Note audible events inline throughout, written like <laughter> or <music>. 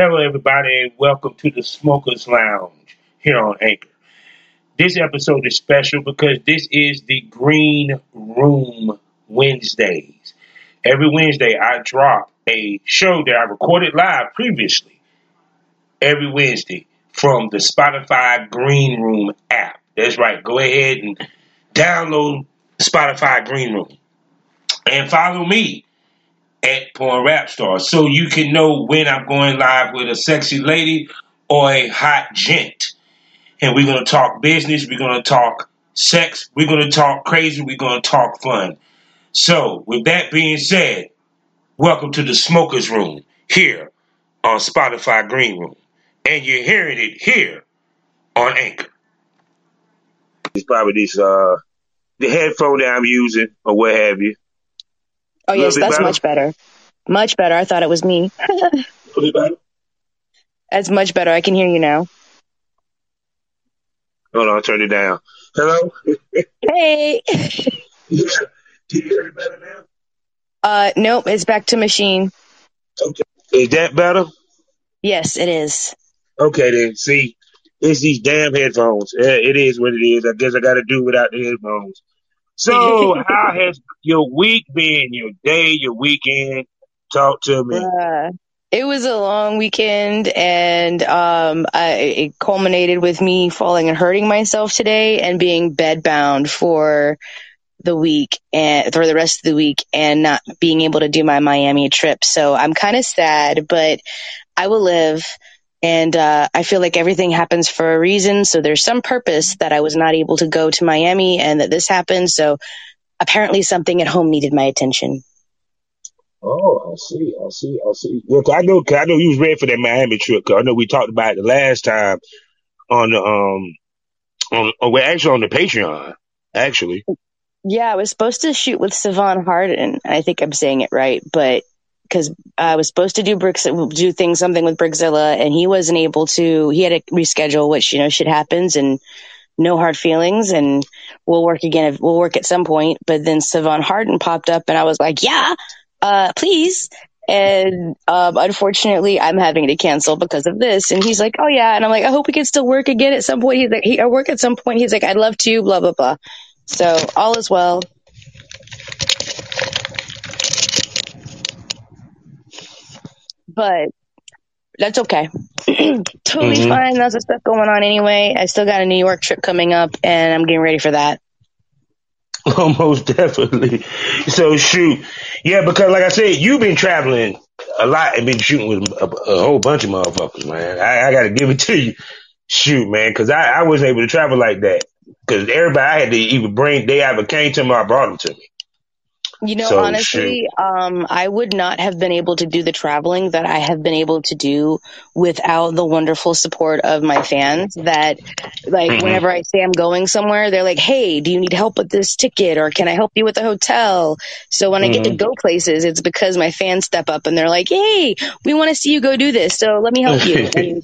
Hello, everybody, and welcome to the Smokers Lounge here on Anchor. This episode is special because this is the Green Room Wednesdays. Every Wednesday, I drop a show that I recorded live previously every Wednesday from the Spotify Green Room app. That's right. Go ahead and download Spotify Green Room and follow me at Porn Rap Star so you can know when I'm going live with a sexy lady or a hot gent. And we're going to talk business, we're going to talk sex, we're going to talk crazy, we're going to talk fun. So, with that being said, welcome to the Smokers Room here on Spotify Green Room. And you're hearing it here on Anchor. It's probably this uh the headphone that I'm using or what have you. Oh yes, that's better? much better. Much better. I thought it was me. That's much better. I can hear you now. Hold on, I'll turn it down. Hello? Hey. <laughs> Yeah. Do you hear me better now? Uh nope, it's back to machine. Okay. Is that better? Yes, it is. Okay then. See, it's these damn headphones. It is what it is. I guess I got to do without the headphones. So, <laughs> how has your week been? Your day, your weekend? Talk to me. Uh, it was a long weekend and um I, it culminated with me falling and hurting myself today and being bedbound for the week and for the rest of the week and not being able to do my Miami trip. So I'm kind of sad, but I will live. And uh, I feel like everything happens for a reason. So there's some purpose that I was not able to go to Miami and that this happened. So apparently something at home needed my attention. Oh, I see, I see, I see. Well, 'cause I know, 'cause I know you was ready for that Miami trip. 'cause I know we talked about it the last time on the um on, on well, actually on the Patreon, actually. Yeah, I was supposed to shoot with Savon Hardin. I think I'm saying it right, but because I was supposed to do do things, something with Brickzilla, and he wasn't able to. He had to reschedule, which you know shit happens, and no hard feelings, and we'll work again. We'll work at some point. But then Savon Hardin popped up, and I was like, yeah, uh, please. And um, unfortunately, I'm having to cancel because of this. And he's like, "Oh yeah," and I'm like, "I hope we can still work again at some point." He's like, "I work at some point." He's like, "I'd love to." Blah blah blah. So all is well. But that's okay. <clears throat> totally Mhm. fine. That's the stuff going on anyway. I still got a New York trip coming up, and I'm getting ready for that. <laughs> Almost definitely. So shoot, yeah, because like I said, you've been traveling a lot and been shooting with a, a whole bunch of motherfuckers, man. I, I got to give it to you. Shoot, man, because I, I wasn't able to travel like that. Because everybody I had to even bring, they either came to me or brought them to me. You know, So, honestly, um, I would not have been able to do the traveling that I have been able to do without the wonderful support of my fans. That, like, Mhm. whenever I say I'm going somewhere, they're like, "Hey, do you need help with this ticket, or can I help you with the hotel?" So when I get to Mhm. go places, it's because my fans step up and they're like, "Hey, we want to see you go do this, so let me help you." <laughs> And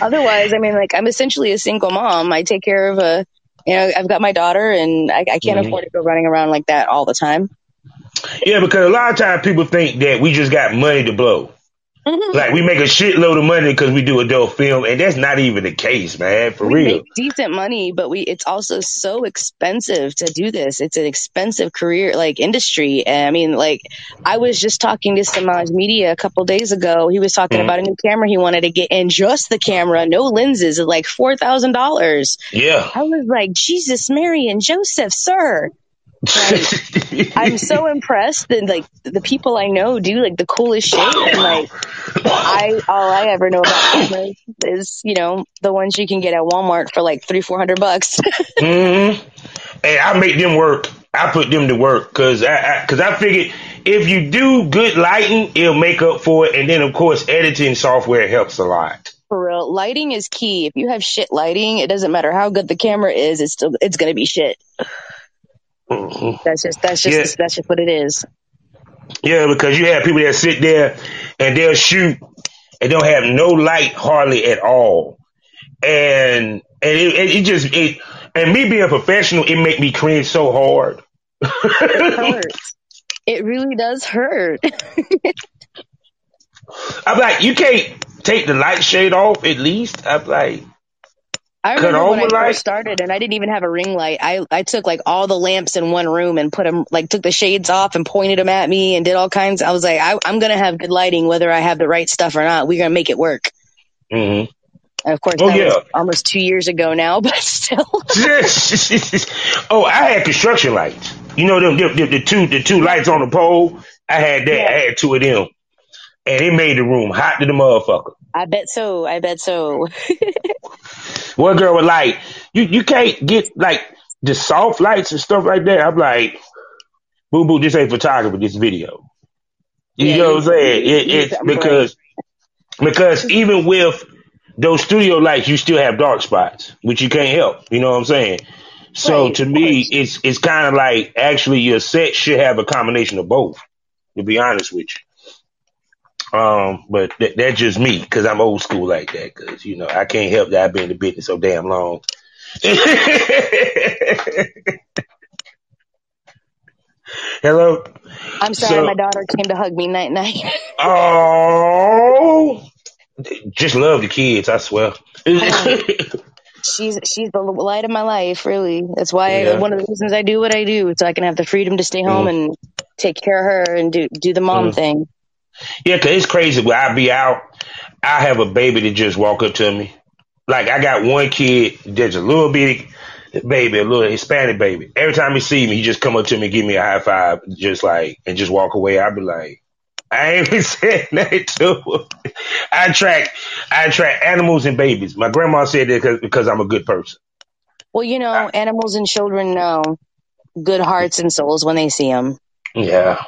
otherwise, I mean, like, I'm essentially a single mom. I take care of a, you know, I've got my daughter, and I, I can't Mhm. afford to go running around like that all the time. Yeah, because a lot of times people think that we just got money to blow. Like we make a shitload of money because we do adult film, and that's not even the case, man. For we real. make decent money, but we it's also so expensive to do this. It's an expensive career, like industry. And I mean, like I was just talking to Samaj Media a couple days ago. He was talking Mhm. about a new camera he wanted to get, and just the camera, no lenses, at like four thousand dollars. Yeah. I was like, Jesus, Mary, and Joseph, sir. I'm so impressed that like the people I know do like the coolest shit. And like I all I ever know about cameras is, you know, the ones you can get at Walmart for like three, four hundred bucks. <laughs> hmm And I make them work. I put them to work because I, I, cause I figured if you do good lighting, it'll make up for it. And then, of course, editing software helps a lot. for real. Lighting is key. If you have shit lighting, it doesn't matter how good the camera is, it's still it's gonna be shit. That's just that's just Yeah. that's just what it is. Yeah, because you have people that sit there and they'll shoot and don't have no light hardly at all. And and it, it, it just it and me being a professional, it make me cringe so hard. It <laughs> hurts. It really does hurt. <laughs> I'm like, you can't take the light shade off at least. I'm like, I remember when I light? first started, and I didn't even have a ring light. I I took like all the lamps in one room and put them like took the shades off and pointed them at me and did all kinds. I was like, I, I'm gonna have good lighting whether I have the right stuff or not. We're gonna make it work. Mm-hmm. And of course, Oh, that was yeah. almost two years ago now, <laughs> but still. <laughs> oh, I had construction lights. You know them, the, the, the two the two lights on the pole. I had that. I had two of them, and it made the room hot to the motherfucker. I bet so. I bet so. <laughs> One girl was like, "You you can't get like the soft lights and stuff like that." I'm like, "Boo boo, this ain't photography. This video." You Yeah, know what I'm saying? It, it's because because even with those studio lights, you still have dark spots, which you can't help. You know what I'm saying? So Right, to me, it's it's kind of like actually your set should have a combination of both. To be honest with you, um, but that, that's just me because I'm old school like that. Because you know I can't help that I've been in the business so damn long. <laughs> Hello. I'm sorry, So- my daughter came to hug me night <laughs> night. Oh, just love the kids. I swear. <laughs> she's she's the light of my life, really. That's why Yeah. one of the reasons I do what I do, so I can have the freedom to stay home and take care of her and do do the mom Mm. thing. Yeah, 'cause it's crazy. When I be out, I have a baby that just walk up to me. Like I got one kid that's a little bitty baby, a little Hispanic baby. Every time he see me, he just come up to me, give me a high five, just like, and just walk away. I be like, I ain't <laughs> even saying that to him. I attract, I attract animals and babies. My grandma said that 'cause- because I'm a good person. Well, you know, animals and children know good hearts and souls when they see them. Yeah,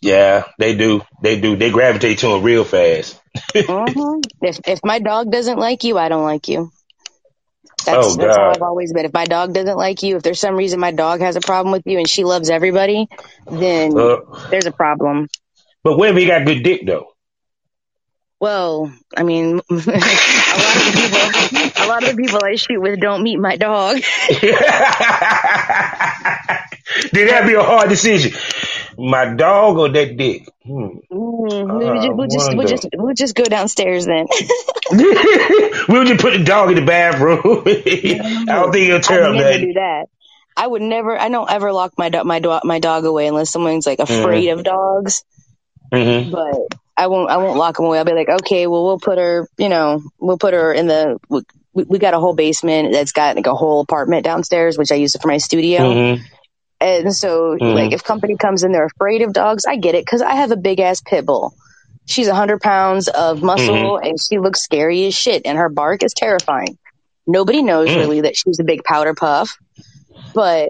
yeah, they do, they do. They gravitate to him real fast. hmm <laughs> If if my dog doesn't like you, I don't like you. That's, Oh, that's how. I've always been. If my dog doesn't like you, if there's some reason my dog has a problem with you and she loves everybody, then Uh, there's a problem. but he got good dick though? Well, I mean, <laughs> a lot of the people, a lot of the people I shoot with don't meet my dog. <laughs> Then that'd be a hard decision. My dog or that dick? Hmm. Mm, maybe ju- I we'll just we'll just we'll just go downstairs then. <laughs> <laughs> we'll just put the dog in the bathroom. <laughs> I don't think he'll I tear up do that. I would never. I don't ever lock my dog my dog my dog away unless someone's like Mm-hmm. afraid of dogs. hmm But I won't. I won't lock them away. I'll be like, okay, well, we'll put her. You know, we'll put her in the. We, we got a whole basement that's got like a whole apartment downstairs, which I use for my studio. hmm And so, Mhm. like, if company comes in, they're afraid of dogs. I get it because I have a big ass pit bull. She's a hundred pounds of muscle, and she looks scary as shit, and her bark is terrifying. Nobody knows Mm. really that she's a big powder puff, but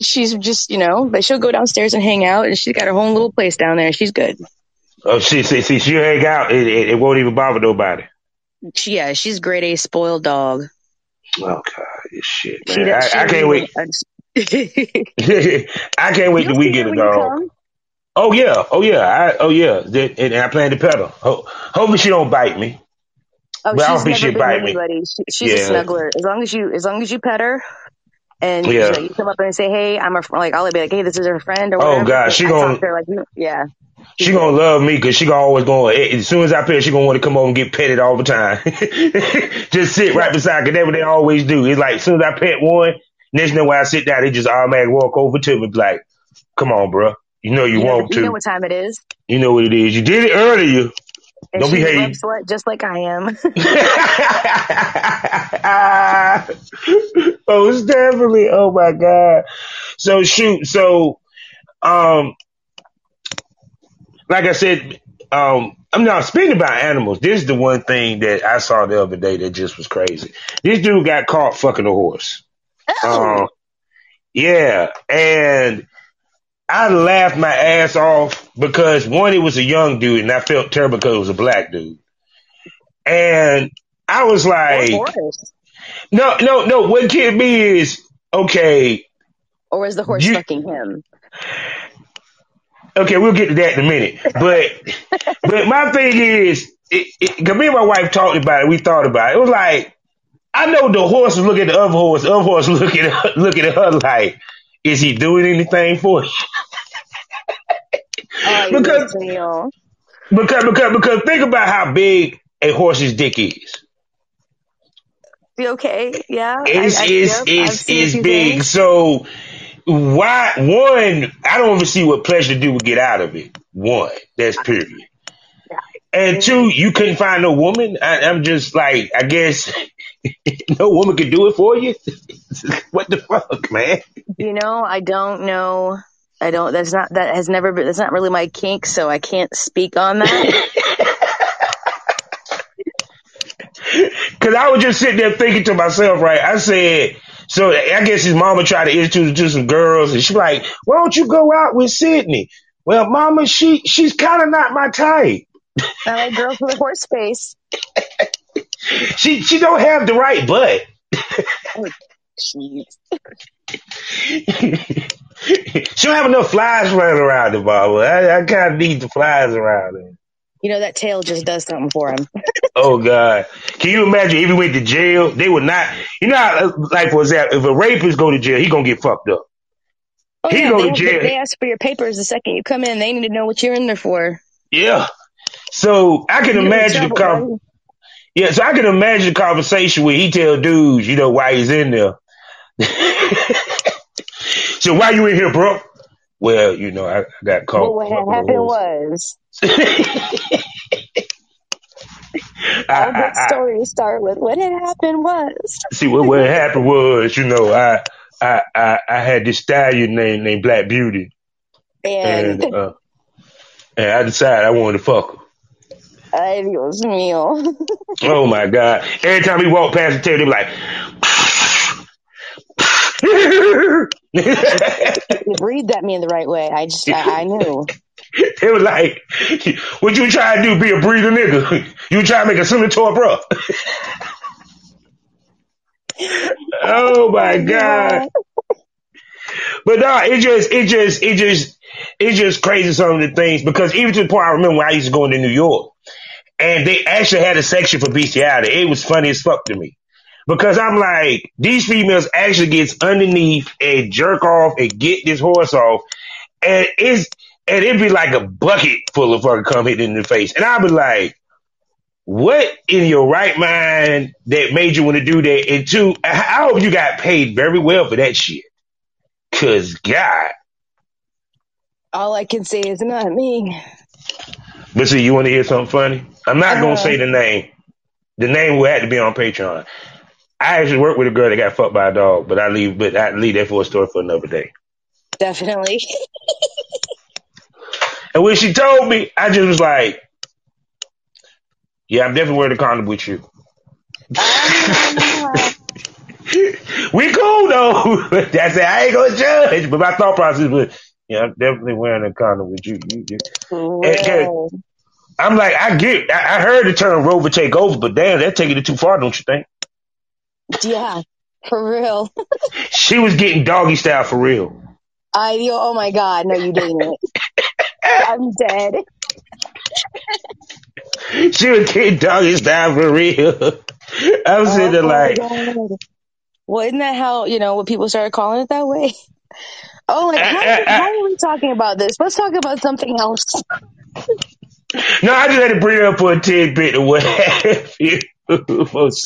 she's just, you know, but she'll go downstairs and hang out, and she's got her own little place down there. She's good. Oh, see, see, see, she hang out. It, it, it won't even bother nobody. She, yeah, she's grade A spoiled dog. Oh God, shit, She man. does- I, she I can't wait. <laughs> I can't wait till we get a dog. Oh yeah, oh yeah, I, oh yeah. That- And I plan to pet her. Ho- hopefully she don't bite me. Oh, But I don't she's never been bite me. anybody. She, she's Yeah. a snuggler. As long as you, as long as you pet her, and Yeah. you, know, you come up and say, "Hey, I'm a like," I'll be like, "Hey, this is her friend," or Oh, whatever. God, she I gon- talk to her like, yeah, She gonna love me because she gonna always go. Eh, as soon as I pet, she gonna want to come over and get petted all the time. <laughs> just sit right beside. Cause that's what they always do. It's like as soon as I pet one, next thing when I sit down, they just automatic walk over to me, be like, "Come on, bro. You know you, you know, want you know what time it is. you know what it is. You did it earlier." And Don't behave. slut just like I am. <laughs> oh, it's definitely. Oh my god. So shoot. So, um, like I said, um, I'm not speaking about animals. This is the one thing that I saw the other day that just was crazy. This dude got caught fucking a horse. Oh, Um, yeah, and I laughed my ass off because one, it was a young dude, and I felt terrible because it was a black dude. And I was like, no, no, no. What kidding me is okay. Or was the horse You- fucking him? Okay, we'll get to that in a minute. But, <laughs> but my thing is, it, it, me and my wife talked about it. We thought about it. It was like, I know the horse looking at the other horse. The other horse <laughs> looking at her, looking at her like, is he doing anything for you? Oh, Because-. Because, because, because think about how big a horse's dick is. You okay, yeah. It's I, I, it's yep, it's it's big. things. So why one? I don't even see what pleasure do would get out of it. One, that's period. And two, you couldn't find a woman. I, I'm just like, I guess <laughs> no woman could do it for you. <laughs> what the fuck, man? You know, I don't know. I don't. That's not. That has never been. That's not really my kink, so I can't speak on that. <laughs> Cause I was just sitting there thinking to myself, right? I said, so I guess his mama tried to introduce him to some girls, and she's like, "Why don't you go out with Sydney?" Well, mama, she she's kind of not my type. I like girls with a horse face. She she don't have the right butt. Jeez. <laughs> she don't have enough flies running around the mama. I, I kind of need the flies around her. You know that tail just does something for him. <laughs> Oh God! Can you imagine if he went to jail? They would not. You know, how, uh, like for example, if a rapist go to jail, he gonna get fucked up. Oh He yeah, go they, to jail. they ask for your papers the second you come in. They need to know what you're in there for. Yeah. So I can You're imagine the trouble, com- buddy. Yeah. So I can imagine the conversation where he tell dudes, you know, why he's in there. <laughs> so why you in here, bro? Well, you know, I, I got caught. What had happened was <laughs> I, all good stories start with what had happened was. <laughs> see what what happened was, you know, I I I, I had this stallion named named Black Beauty, And and uh, and I decided I wanted to fuck her. Ay Dios mío. Oh my god! Every time he walked past the table, they be like. you breathed at me in the right way. I just, I, I knew. <laughs> They were like, "What you trying to do? Be a breather nigga? You trying to make a senator, bro?" oh my god! But no, it just, it just, it just, it's just crazy some of the things because even to the point I remember when I used to go into New York, and they actually had a section for bestiality. It was funny as fuck to me because I'm like, these females actually gets underneath and jerk off and get this horse off, and it's and it'd be like a bucket full of fucking cum hitting in the face, and I'd be like. What in your right mind that made you want to do that? And two, I I hope you got paid very well for that shit. Cause God, All I can say is not me. but see, you want to hear something funny? I'm not gonna Uh, say the name. The name will have to be on Patreon. I actually worked with a girl that got fucked by a dog, but I leave, but I leave that for a story for another day. definitely. <laughs> And when she told me, I just was like, "Yeah, I'm definitely wearing a condom with you." Ah, <laughs> we cool though. <laughs> That's it. I ain't gonna judge, but my thought process was, "Yeah, I'm definitely wearing a condom with you." you, you. Well, I'm like, I get, I, I heard the term "rover take over," but damn, that's taking it too far, don't you think? yeah, for real. <laughs> She was getting doggy style for real. I, yo, oh my God, no, you didn't. <laughs> I'm dead. She was getting doggy style for real. <laughs> I was sitting there Oh my like, God. Well, isn't that how, you know, what people started calling it that way? Oh, like, I, how, I, I, why are we talking about this? Let's talk about something else. No, I just had to bring it up for a tidbit or what have you. Most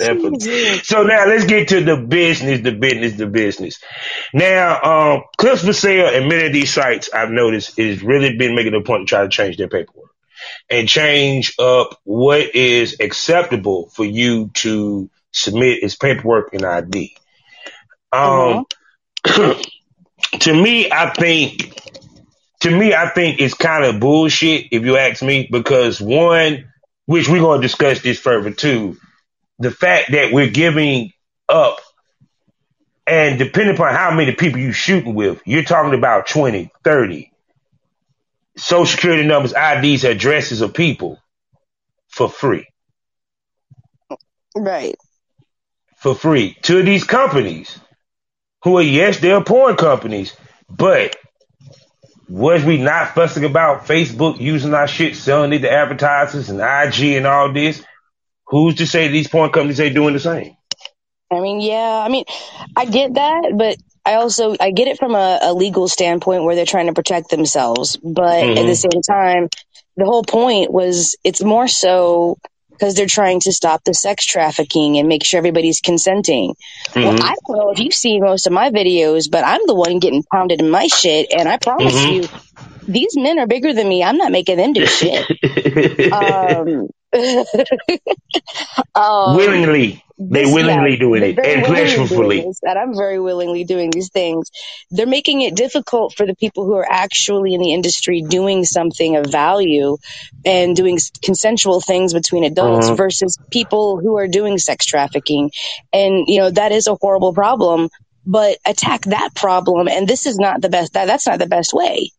So now let's get to the business, the business, the business. Now, um, Clips4Sale and many of these sites I've noticed is really been making a point to try to change their paperwork and change up what is acceptable for you to submit as paperwork and ID. Um, <clears throat> to me, I think, to me, I think it's kind of bullshit if you ask me, because one, which we're going to discuss this further too, the fact that we're giving up and depending upon how many people you're shooting with, you're talking about 20, 30 social security numbers, IDs, addresses of people for free. Right. For free to these companies who are, yes, they're porn companies, but was we not fussing about Facebook using our shit, selling it to advertisers and IG and all this? Who's to say these porn companies ain't doing the same? I mean, yeah, I mean, I get that, but I also, I get it from a, a legal standpoint where they're trying to protect themselves. But at the hmm same time, the whole point was it's more so because they're trying to stop the sex trafficking and make sure everybody's consenting. Mm-hmm. Well, I don't know if you've seen most of my videos, but I'm the one getting pounded in my shit, and I promise mm-hmm. you, these men are bigger than me. I'm not making them do shit. <laughs> um, <laughs> um, willingly, they willingly yeah, doing it and pleasurably. And I'm very willingly doing these things. They're making it difficult for the people who are actually in the industry doing something of value and doing consensual things between adults uh-huh. versus people who are doing sex trafficking. And you know that is a horrible problem. But attack that problem, and this is not the best. That that's not the best way.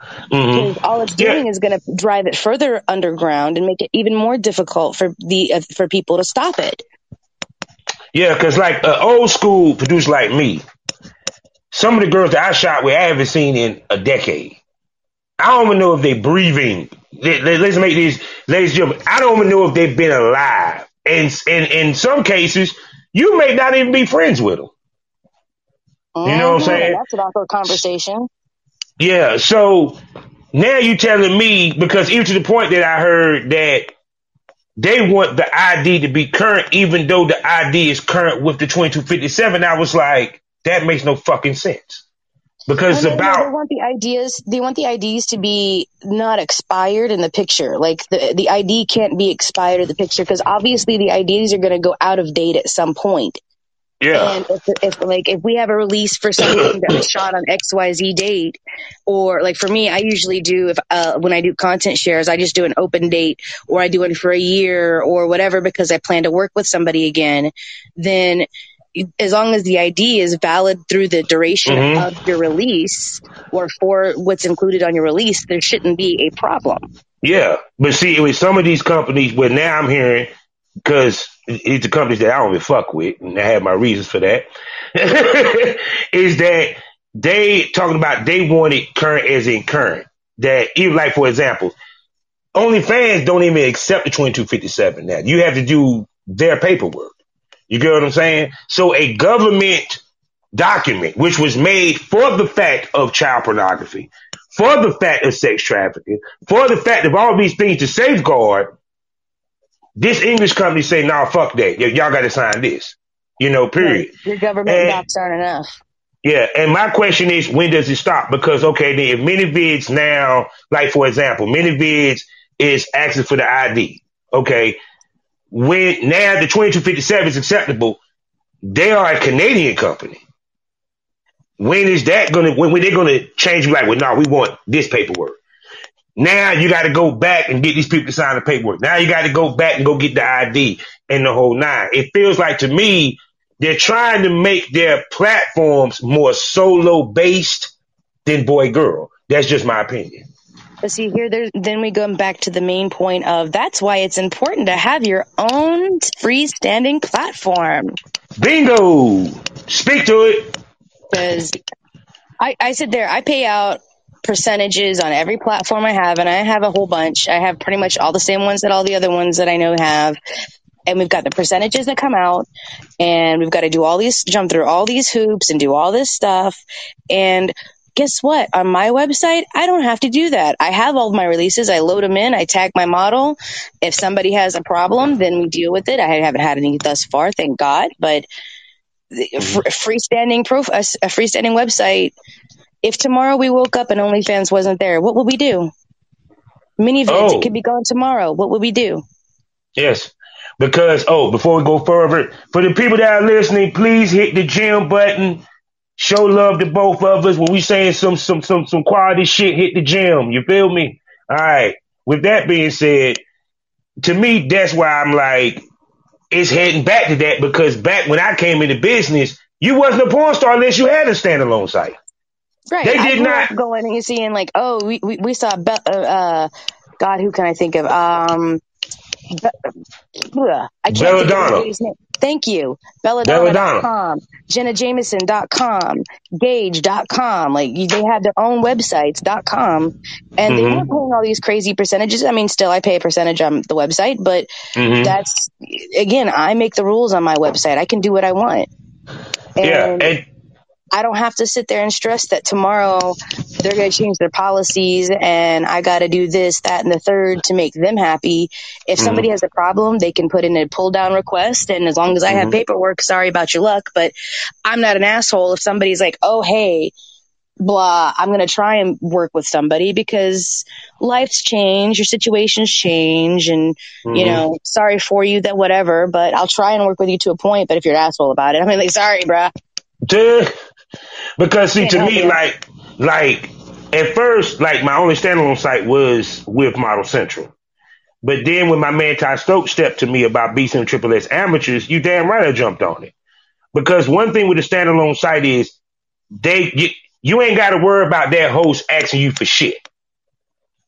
Mm-hmm. Because all it's doing yeah. is going to drive it further underground and make it even more difficult for the uh, for people to stop it. Yeah, because like uh, old school producers like me, some of the girls that I shot with, I haven't seen in a decade. I don't even know if they're breathing. Let's make these, ladies and gentlemen, I don't even know if they've been alive. And, and in some cases, you may not even be friends with them. You know what I'm saying? That's an awkward conversation. Yeah. So now you're telling me because even to the point that I heard that they want the ID to be current, even though the ID is current with the 2257. I was like, that makes no fucking sense. Because about they want the ideas they want the IDs to be not expired in the picture. Like the the ID can't be expired in the picture because obviously the IDs are going to go out of date at some point. Yeah. And if, if like if we have a release for something that was shot on X Y Z date, or like for me, I usually do if uh, when I do content shares, I just do an open date, or I do one for a year or whatever because I plan to work with somebody again. Then, as long as the ID is valid through the duration mm-hmm. of your release or for what's included on your release, there shouldn't be a problem. Yeah, but see, with some of these companies, where now I'm hearing because it's the companies that I don't even fuck with, and I have my reasons for that, <laughs> is that they talking about they want it current as in current. That even like for example, OnlyFans don't even accept the 2257 now. You have to do their paperwork. You get what I'm saying? So a government document, which was made for the fact of child pornography, for the fact of sex trafficking, for the fact of all these things to safeguard this English company say, "Nah, fuck that. Y- y'all got to sign this." You know, period. Your government and, docs aren't enough. Yeah, and my question is, when does it stop? Because okay, then if ManyVids now, like for example, ManyVids is asking for the ID. Okay, when now the twenty two fifty seven is acceptable, they are a Canadian company. When is that gonna? When, when they're gonna change? Like, well, no, we want this paperwork. Now you got to go back and get these people to sign the paperwork. Now you got to go back and go get the ID and the whole nine. It feels like to me they're trying to make their platforms more solo based than boy girl. That's just my opinion. But see here, there's, then we go back to the main point of that's why it's important to have your own freestanding platform. Bingo! Speak to it. Because I, I sit there, I pay out percentages on every platform I have, and I have a whole bunch. I have pretty much all the same ones that all the other ones that I know have. And we've got the percentages that come out, and we've got to do all these, jump through all these hoops and do all this stuff. And guess what? On my website, I don't have to do that. I have all my releases. I load them in. I tag my model. If somebody has a problem, then we deal with it. I haven't had any thus far, thank God. But freestanding proof, a freestanding website if tomorrow we woke up and OnlyFans wasn't there, what would we do? ManyVids, oh. it could be gone tomorrow. What would we do? Yes. Because, oh, before we go further, for the people that are listening, please hit the gem button. Show love to both of us. When we saying some, some, some, some quality shit, hit the gem. You feel me? All right. With that being said, to me, that's why I'm like, it's heading back to that because back when I came into business, you wasn't a porn star unless you had a standalone site. Right. They did not going and you seeing like, oh, we we, we saw Be- uh, uh, God, who can I think of? Um, Be- I can't Belladonna. Think of Thank you. Belladonna.com, JennaJameson.com, Gauge.com. Like they had their own websites.com and mm-hmm. they weren't paying all these crazy percentages. I mean, still I pay a percentage on the website, but mm-hmm. that's again, I make the rules on my website. I can do what I want. And, yeah. And I don't have to sit there and stress that tomorrow they're going to change their policies and I got to do this, that, and the third to make them happy. If somebody mm-hmm. has a problem, they can put in a pull down request. And as long as I mm-hmm. have paperwork, sorry about your luck, but I'm not an asshole if somebody's like, oh, hey, blah, I'm going to try and work with somebody because life's changed, your situations change, and, mm-hmm. you know, sorry for you, that whatever, but I'll try and work with you to a point. But if you're an asshole about it, I mean, like, sorry, bruh. Dude, because see, to me, like, like at first, like my only standalone site was with ModelCentro. But then when my man Ty Stokes stepped to me about Beast and Triple S amateurs, you damn right I jumped on it. Because one thing with a standalone site is they you, you ain't got to worry about that host asking you for shit.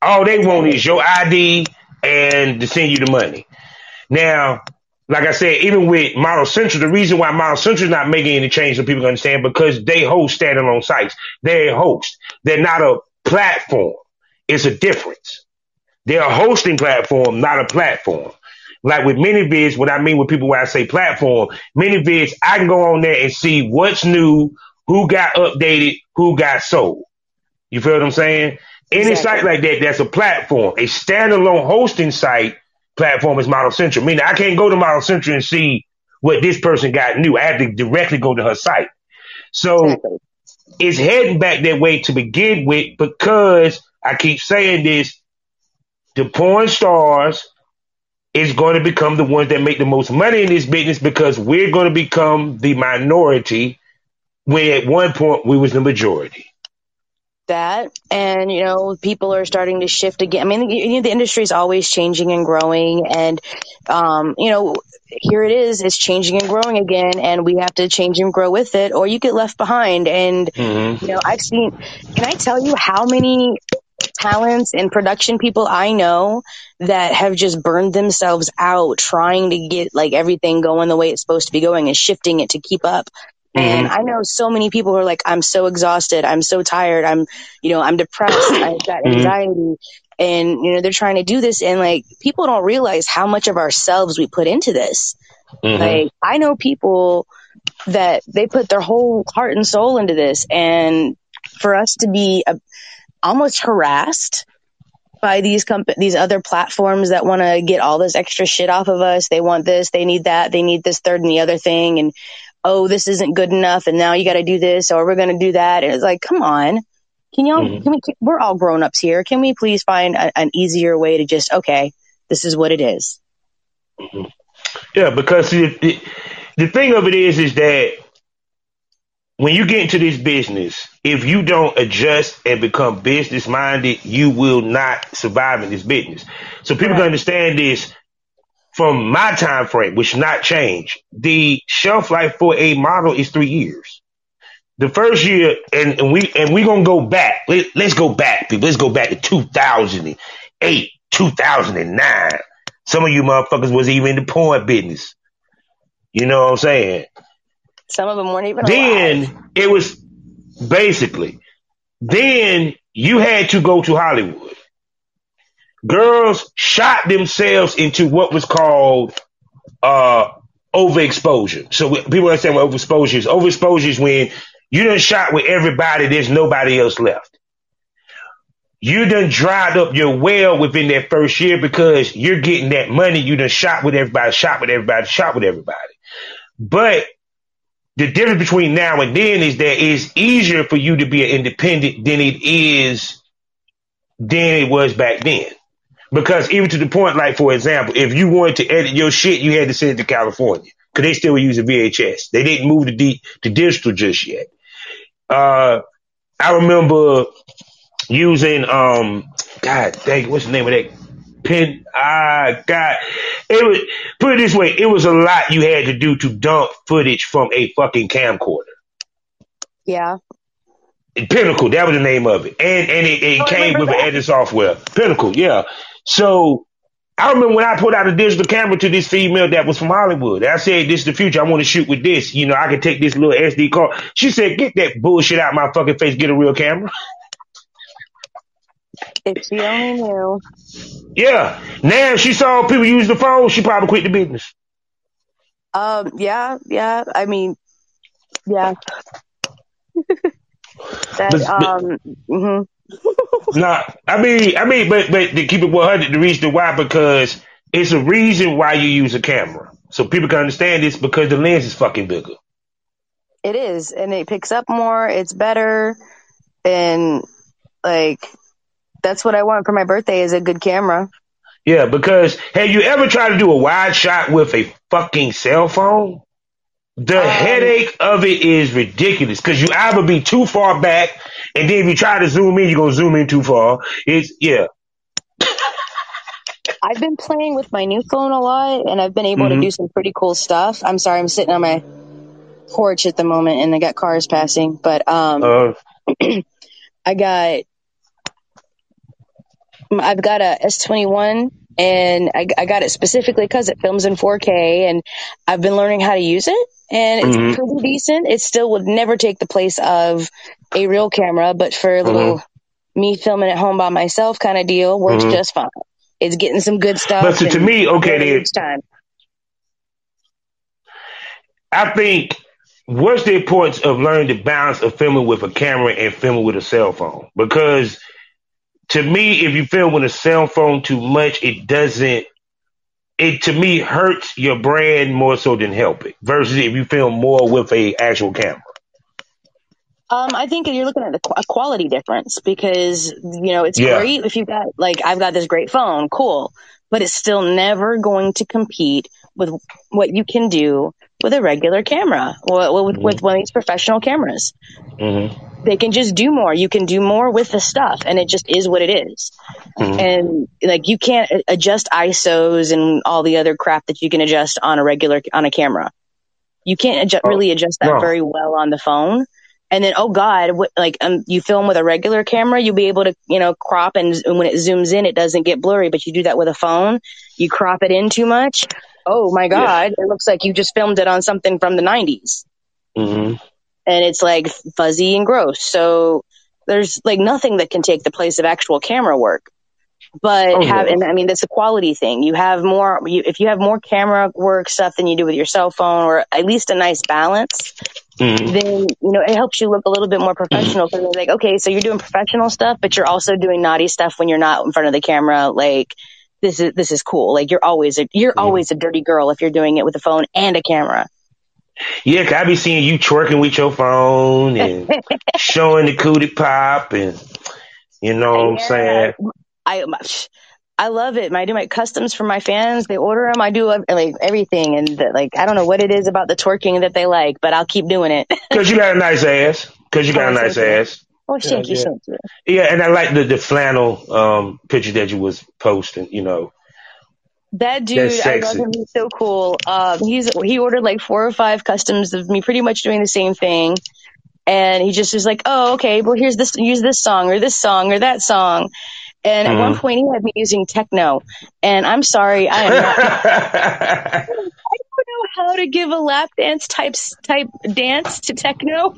All they want is your ID and to send you the money. Now, like I said, even with ModelCentro, the reason why ModelCentro is not making any change so people can understand because they host standalone sites. They're a host. They're not a platform. It's a difference. They're a hosting platform, not a platform. Like with ManyVids, what I mean with people when I say platform, ManyVids, I can go on there and see what's new, who got updated, who got sold. You feel what I'm saying? Any exactly. site like that, that's a platform. A standalone hosting site platform is ModelCentro. Meaning I can't go to ModelCentro and see what this person got new. I have to directly go to her site. So exactly. it's heading back that way to begin with because I keep saying this, the porn stars is going to become the ones that make the most money in this business because we're going to become the minority when at one point we was the majority that. And you know people are starting to shift again. I mean you know, the industry is always changing and growing. And um, you know here it is it's changing and growing again. And we have to change and grow with it or you get left behind. And mm-hmm. you know i've seen can i tell you how many talents and production people i know that have just burned themselves out trying to get like everything going the way it's supposed to be going and shifting it to keep up and mm-hmm. I know so many people who are like, I'm so exhausted. I'm so tired. I'm, you know, I'm depressed. <coughs> I've got mm-hmm. anxiety. And, you know, they're trying to do this. And like, people don't realize how much of ourselves we put into this. Mm-hmm. Like, I know people that they put their whole heart and soul into this. And for us to be a, almost harassed by these comp- these other platforms that want to get all this extra shit off of us. They want this, they need that, they need this third and the other thing. And oh, this isn't good enough, and now you got to do this, or we're going to do that. And it's like, come on, can y'all? Mm-hmm. Can we? Can, we're all grown ups here. Can we please find a, an easier way to just okay, this is what it is. Mm-hmm. Yeah, because the, the, the thing of it is, is that when you get into this business, if you don't adjust and become business minded, you will not survive in this business. So people right. can understand this from my time frame, which not change, the shelf life for a model is three years. The first year, and, and we and we gonna go back. Let, let's go back, people. Let's go back to 2008, 2009. Some of you motherfuckers was even in the porn business. You know what I'm saying? Some of them weren't even. Then alive. it was basically. Then you had to go to Hollywood girls shot themselves into what was called uh, overexposure. So people understand what overexposure is. Overexposure is when you done shot with everybody, there's nobody else left. You done dried up your well within that first year because you're getting that money. You done shot with everybody, shot with everybody, shot with everybody. But the difference between now and then is that it's easier for you to be an independent than it is than it was back then. Because even to the point, like for example, if you wanted to edit your shit, you had to send it to California because they still were using VHS. They didn't move to D to digital just yet. Uh, I remember using um, God dang, what's the name of that pen? Ah, God, it was put it this way, it was a lot you had to do to dump footage from a fucking camcorder. Yeah. Pinnacle, that was the name of it, and and it, it oh, came with that. an edit software. Pinnacle, yeah. So I remember when I put out a digital camera to this female that was from Hollywood. I said, "This is the future. I want to shoot with this. You know, I can take this little SD card." She said, "Get that bullshit out my fucking face. Get a real camera." <laughs> If she only knew. Yeah. Now she saw people use the phone. She probably quit the business. Um. Yeah. Yeah. I mean. Yeah. <laughs> that, um, mhm. Nah, I mean, I mean, but but to keep it one hundred, the reason why because it's a reason why you use a camera, so people can understand this because the lens is fucking bigger. It is, and it picks up more. It's better, and like that's what I want for my birthday is a good camera. Yeah, because have you ever tried to do a wide shot with a fucking cell phone? The Um, headache of it is ridiculous because you either be too far back, and then if you try to zoom in, you're gonna zoom in too far. It's yeah, <laughs> I've been playing with my new phone a lot, and I've been able Mhm. to do some pretty cool stuff. I'm sorry, I'm sitting on my porch at the moment, and I got cars passing, but um, uh, <clears throat> I got I've got a S21 and I, I got it specifically because it films in 4K and I've been learning how to use it and it's Mhm. pretty decent. It still would never take the place of a real camera, but for a little me filming at home by myself kind of deal works Mhm. just fine. It's getting some good stuff. But to- me, okay, each time. I think what's the importance of learning the balance of filming with a camera and filming with a cell phone? Because to me, if you film with a cell phone too much, it doesn't. It to me hurts your brand more so than help it. Versus if you film more with a actual camera. Um, I think you're looking at a qu- a quality difference because you know it's Yeah. great if you've got like I've got this great phone, cool, but it's still never going to compete with what you can do with a regular camera or with, Mhm. with one of these professional cameras. Mm-hmm. They can just do more. You can do more with the stuff, and it just is what it is. Mhm. And like you can't adjust ISOs and all the other crap that you can adjust on a regular on a camera. You can't adjust, Oh, really adjust that no. very well on the phone. And then, oh God, what, like um, you film with a regular camera, you'll be able to, you know, crop and, and when it zooms in, it doesn't get blurry. But you do that with a phone, you crop it in too much. Oh my God, it looks like you just filmed it on something from the 90s Mm-hmm. And it's like fuzzy and gross. So there's like nothing that can take the place of actual camera work. But Oh, have, and I mean, that's a quality thing. You have more, you, if you have more camera work stuff than you do with your cell phone, or at least a nice balance, Mm-hmm. then you know it helps you look a little bit more professional. Because it's like, okay, so you're doing professional stuff, but you're also doing naughty stuff when you're not in front of the camera. Like this is this is cool. Like you're always a, you're Mhm. always a dirty girl if you're doing it with a phone and a camera. Yeah, 'cause I be seeing you twerking with your phone and <laughs> showing the cootie pop and you know what I'm Yeah. saying. I I love it. I do my customs for my fans. They order them. I do uh, like everything, and the, like I don't know what it is about the twerking that they like, but I'll keep doing it. Cause you got a nice ass. Cause you got a Oh, nice ass. oh, thank Yeah, you, yeah. thank you. Yeah, and I like the the flannel um picture that you was posting. You know, That dude, I love him. He's so cool. Um, he's he ordered like four or five customs of me, pretty much doing the same thing. And he just was like, "Oh, okay. Well, here's this. Use this song or this song or that song." And at one Mhm. point, he had me using techno. And I'm sorry, I am not <laughs> I don't know how to give a lap dance type type dance to techno.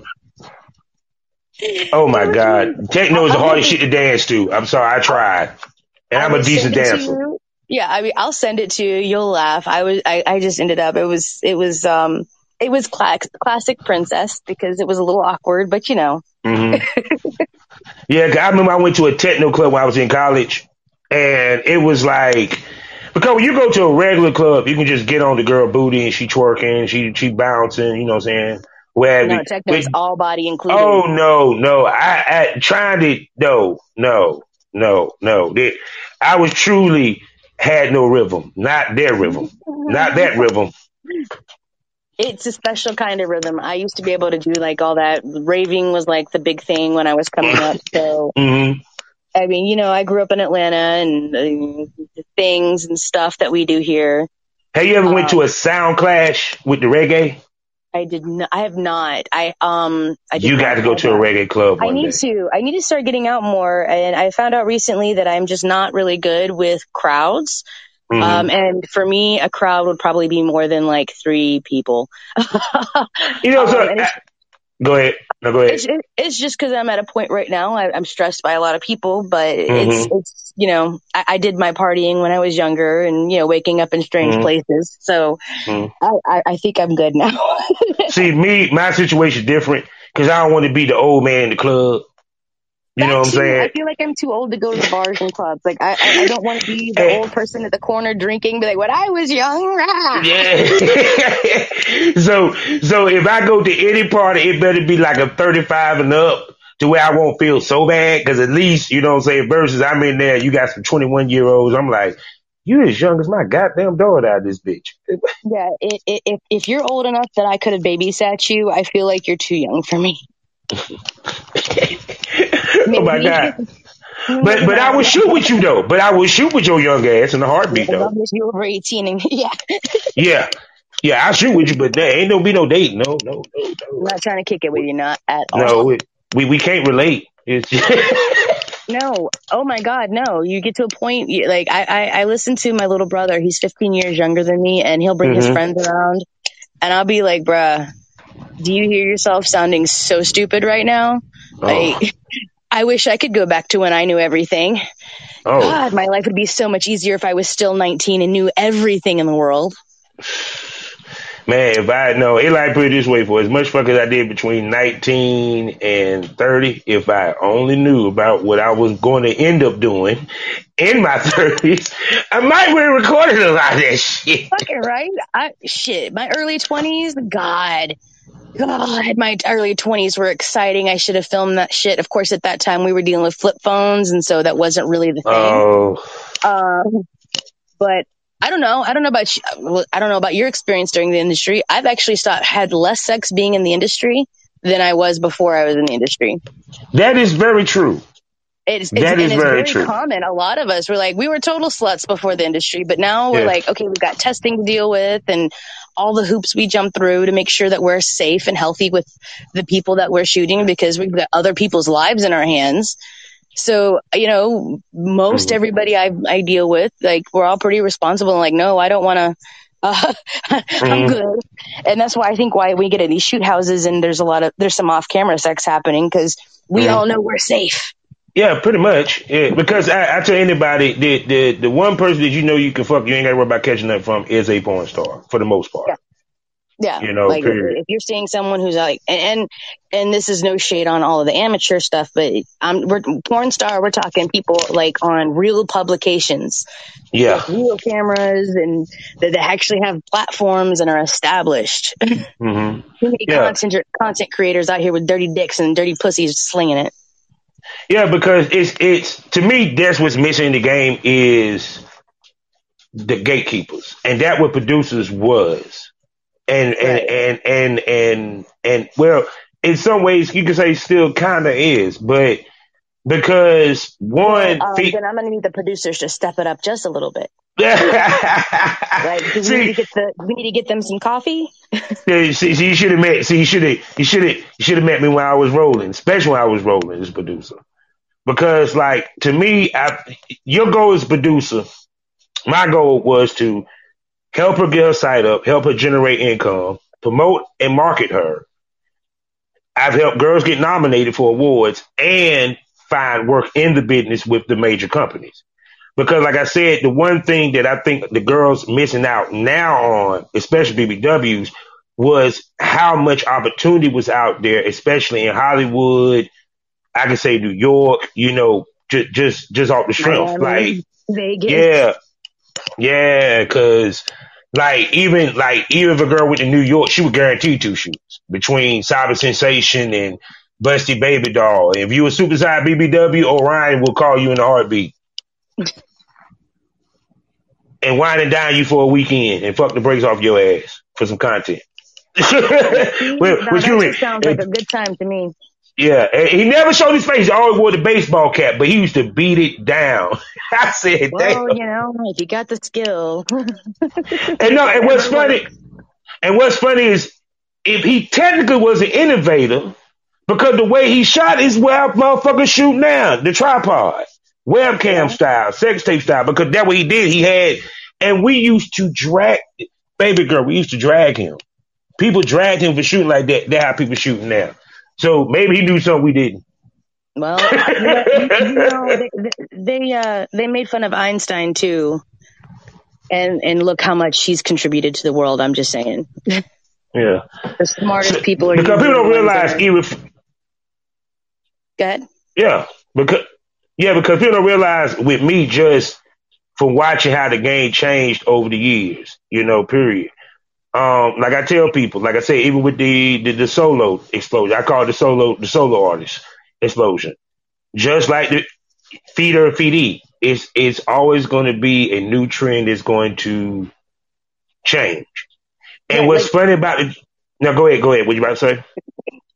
oh my god, techno is the hardest shit to dance to. I'm sorry, I tried, and I I'm a decent send it to dancer. Yeah, I mean, I'll send it to you. You'll laugh. I was, I, I just ended up. It was, it was, um, it was cla- classic princess because it was a little awkward, but you know, hmm <laughs> yeah, I remember I went to a techno club when I was in college, and it was like because when you go to a regular club, you can just get on the girl booty and she twerking, she she bouncing, you know what I'm saying? Wherever. no, techno is But- all body included. oh no, no, I, I trying to no, no, no, no. I was truly had no rhythm, not their rhythm, not that rhythm. It's a special kind of rhythm. I used to be able to do like all that. Raving was like the big thing when I was coming up. So, <laughs> hmm I mean, you know, I grew up in Atlanta and uh, the things and stuff that we do here. Have you ever went Um, to a sound clash with the reggae? I did not. I have not. I um. I You got to go to a reggae club I need day. to. I need to start getting out more. And I found out recently that I'm just not really good with crowds. Mhm. Um, and for me, a crowd would probably be more than like three people. <laughs> you know, so um, I- go ahead. No, go ahead. it's, it, it's just because I'm at a point right now. I, I'm stressed by a lot of people, but it's Mm-hmm. it's you know I, I did my partying when I was younger, and you know waking up in strange Mhm. places. So Mhm. I, I, I think I'm good now. <laughs> See, me, my situation different because I don't want to be the old man in the club. You know what I'm saying? I feel like I'm too old to go to bars and clubs. Like I, I, I don't want to be the Hey. old person at the corner drinking. Be like, when I was young, rah. Yeah. <laughs> so so if I go to any party, it better be like a 35 and up to where I won't feel so bad. Because at least you know what I'm saying. Versus I'm in there, you got some 21 year olds. I'm like, you're as young as my goddamn daughter out of this bitch. <laughs> Yeah, i i if if you're old enough that I could have babysat you, I feel like you're too young for me. Oh my god. <laughs> But but I will shoot with you though. But I will shoot with your young ass in a heartbeat though. you're over 18 and <laughs> yeah, Yeah. Yeah, I shoot with you, but there ain't no be no date. No, no, no, I'm no. not trying to kick it with you, not at all. No, it, we we can't relate. It's <laughs> No. Oh my God, no. You get to a point, you, like, I, I, I listen to my little brother. He's 15 years younger than me, and he'll bring his Mhm. friends around, and I'll be like, bruh, do you hear yourself sounding so stupid right now? oh, Like, I wish I could go back to when I knew everything. oh. God, my life would be so much easier if I was still 19 and knew everything in the world. Man, if I know, it like put it this way: for as much fuck as I did between nineteen and thirty, if I only knew about what I was going to end up doing in my <laughs> thirties, I might have recorded a lot of that shit. Fucking right. I shit. My early twenties, God, God, my early twenties were exciting. I should have filmed that shit. Of course, at that time we were dealing with flip phones, and so that wasn't really the thing. Oh, Um, but I don't know. I don't know about you. I don't know about your experience during the industry. I've actually start, had less sex being in the industry than I was before I was in the industry. that is very true. It's, it's, That is it's very very true. common. A lot of us were like, we were total sluts before the industry, but now we're Yeah. like, okay, we've got testing to deal with and all the hoops we jump through to make sure that we're safe and healthy with the people that we're shooting because we've got other people's lives in our hands. So, you know, most Mhm. everybody I, I deal with, like, we're all pretty responsible and like, no, I don't want to. <laughs> Uh, I'm Mhm. good, and that's why I think why we get in these shoot houses and there's a lot of there's some off camera sex happening because we Mhm. all know we're safe. Yeah, pretty much. Yeah, because I, I tell anybody the, the the one person that you know you can fuck, you ain't got to worry about catching up from is a porn star for the most part. Yeah. Yeah, You know, like period. if you're seeing someone who's like, and, and and this is no shade on all of the amateur stuff, but I'm we're porn star. We're talking people like on real publications, Yeah. with real cameras, and that, that actually have platforms and are established. hmm <laughs> Too many Yeah. content content creators out here with dirty dicks and dirty pussies slinging it. Yeah, because it's it's to me that's what's missing in the game is the gatekeepers, and that what producers was, and and Right. and and and and well, in some ways you could say still kind of is, but because one, Um, fe- then I'm going to need the producers to step it up just a little bit. <laughs> Right? 'Cause we, need to get the, we need to get them some coffee. <laughs> see, see, you should have met. See, you should have, you should have, you should have met me when I was rolling, especially when I was rolling as a producer. Because, like, to me, I, your goal as producer, my goal was to help her get her site up, help her generate income, promote and market her. I've helped girls get nominated for awards and find work in the business with the major companies. Because like I said, the one thing that I think the girls missing out now on, especially BBWs, was how much opportunity was out there, especially in Hollywood. I can say New York, you know, just, just, just off the strength. Miami, Like, Vegas. yeah, yeah, cause like even like even if a girl went to New York, she would guarantee two shoots between Cyber Sensation and Busty Baby Doll. If you a super side BBW, Orion will call you in a heartbeat. and wine and dine you for a weekend and fuck the brakes off your ass for some content. <laughs> Well, you mean? sounds like a good time to me. Yeah, he never showed his face. He always wore the baseball cap, but he used to beat it down. <laughs> I said, damn. Well, you know, if you got the skill. And no, and <laughs> what's funny, and what's funny is if he technically was an innovator, because the way he shot is where motherfuckers shoot now, the tripod, webcam style, sex tape style, because that what he did. He had, and we used to drag, baby girl, we used to drag him. People dragged him for shooting like that. That's how people shooting now. So maybe he knew something we didn't. Well, <laughs> you know, you, you know they, they uh they made fun of Einstein too, and and look how much he's contributed to the world. I'm just saying, Yeah. the smartest people are because people don't realize that are- even Go ahead. Yeah, because yeah, because people don't realize with me just from watching how the game changed over the years, you know, period. Um, like I tell people, like I say, even with the, the, the solo explosion, I call it the solo the solo artist explosion. Just like the feeder feedee, it's it's always going to be a new trend that's going to change. And Yeah, what's like- funny about it? Now go ahead, go ahead. What you about to say?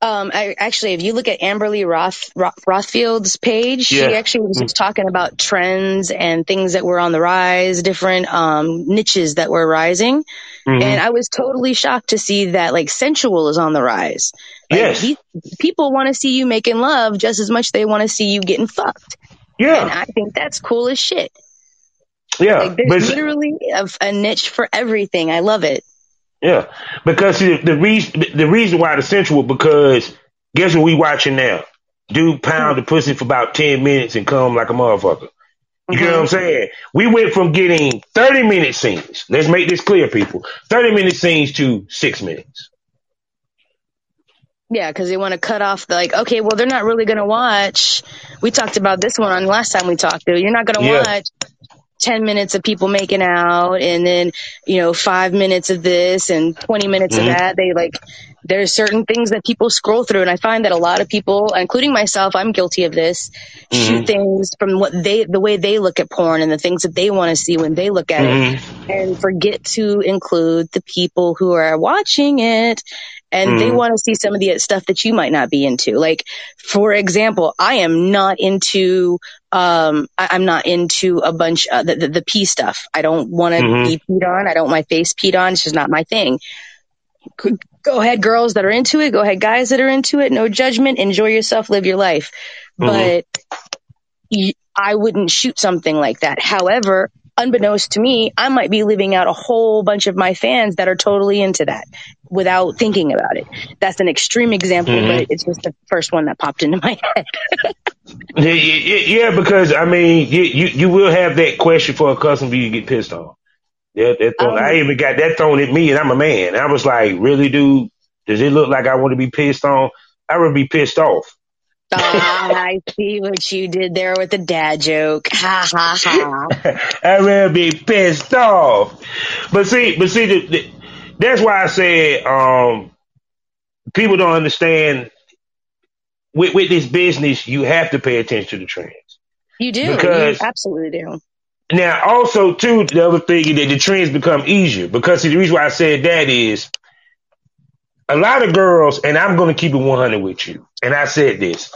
Um, I, actually, if you look at Amberly Roth, Roth Rothfield's page, Yeah. she actually was Mm. just talking about trends and things that were on the rise, different um, niches that were rising. Mhm. And I was totally shocked to see that like sensual is on the rise. Like, yes, these people want to see you making love just as much they want to see you getting fucked. Yeah. And I think that's cool as shit. yeah. Like there's literally a, a niche for everything. I love it. Yeah, because see, the reason the reason why the sensual because guess what we watching now? Dude pound the pussy for about ten minutes and come like a motherfucker. You get what I'm mm-hmm. saying? We went from getting thirty minute scenes. Let's make this clear, people. Thirty minute scenes to six minutes. Yeah, because they want to cut off the like. Okay, well, they're not really going to watch. We talked about this one on last time we talked. You're not going to Yeah. watch ten minutes of people making out, and then you know five minutes of this and twenty minutes Mhm. of that. They like there's certain things that people scroll through, and I find that a lot of people, including myself, I'm guilty of this. Shoot Mhm. things from what they, the way they look at porn, and the things that they want to see when they look at it Mhm. and forget to include the people who are watching it and they Mhm. want to see some of the stuff that you might not be into like for example i am not into um I, i'm not into a bunch of the, the, the pee stuff. I don't want to Mhm. be peed on. I don't want my face peed on. It's just not my thing. Go ahead girls that are into it. Go ahead guys that are into it. No judgment. Enjoy yourself. Live your life. Mhm. but y- I wouldn't shoot something like that. However, unbeknownst to me, I might be leaving out a whole bunch of my fans that are totally into that without thinking about it. That's an extreme example, Mhm. but it's just the first one that popped into <laughs> my head. Yeah, yeah, yeah, because I mean, you, you you will have that question for a customer you get pissed off. Yeah, that thrown, Um, I even got that thrown at me, and I'm a man. I was like, really, dude? Does it look like I want to be pissed on? I would be pissed off. Ah, I see what you did there with the dad joke. Ha ha ha. <laughs> I'd rather be pissed off. But see, but see, the, the, that's why I said um, people don't understand. With, with this business, you have to pay attention to the trends. You do. Because- you absolutely do. Now, also too, the other thing is that the trends become easier because see, the reason why I said that is a lot of girls, and I'm going to keep it 100 with you. And I said this: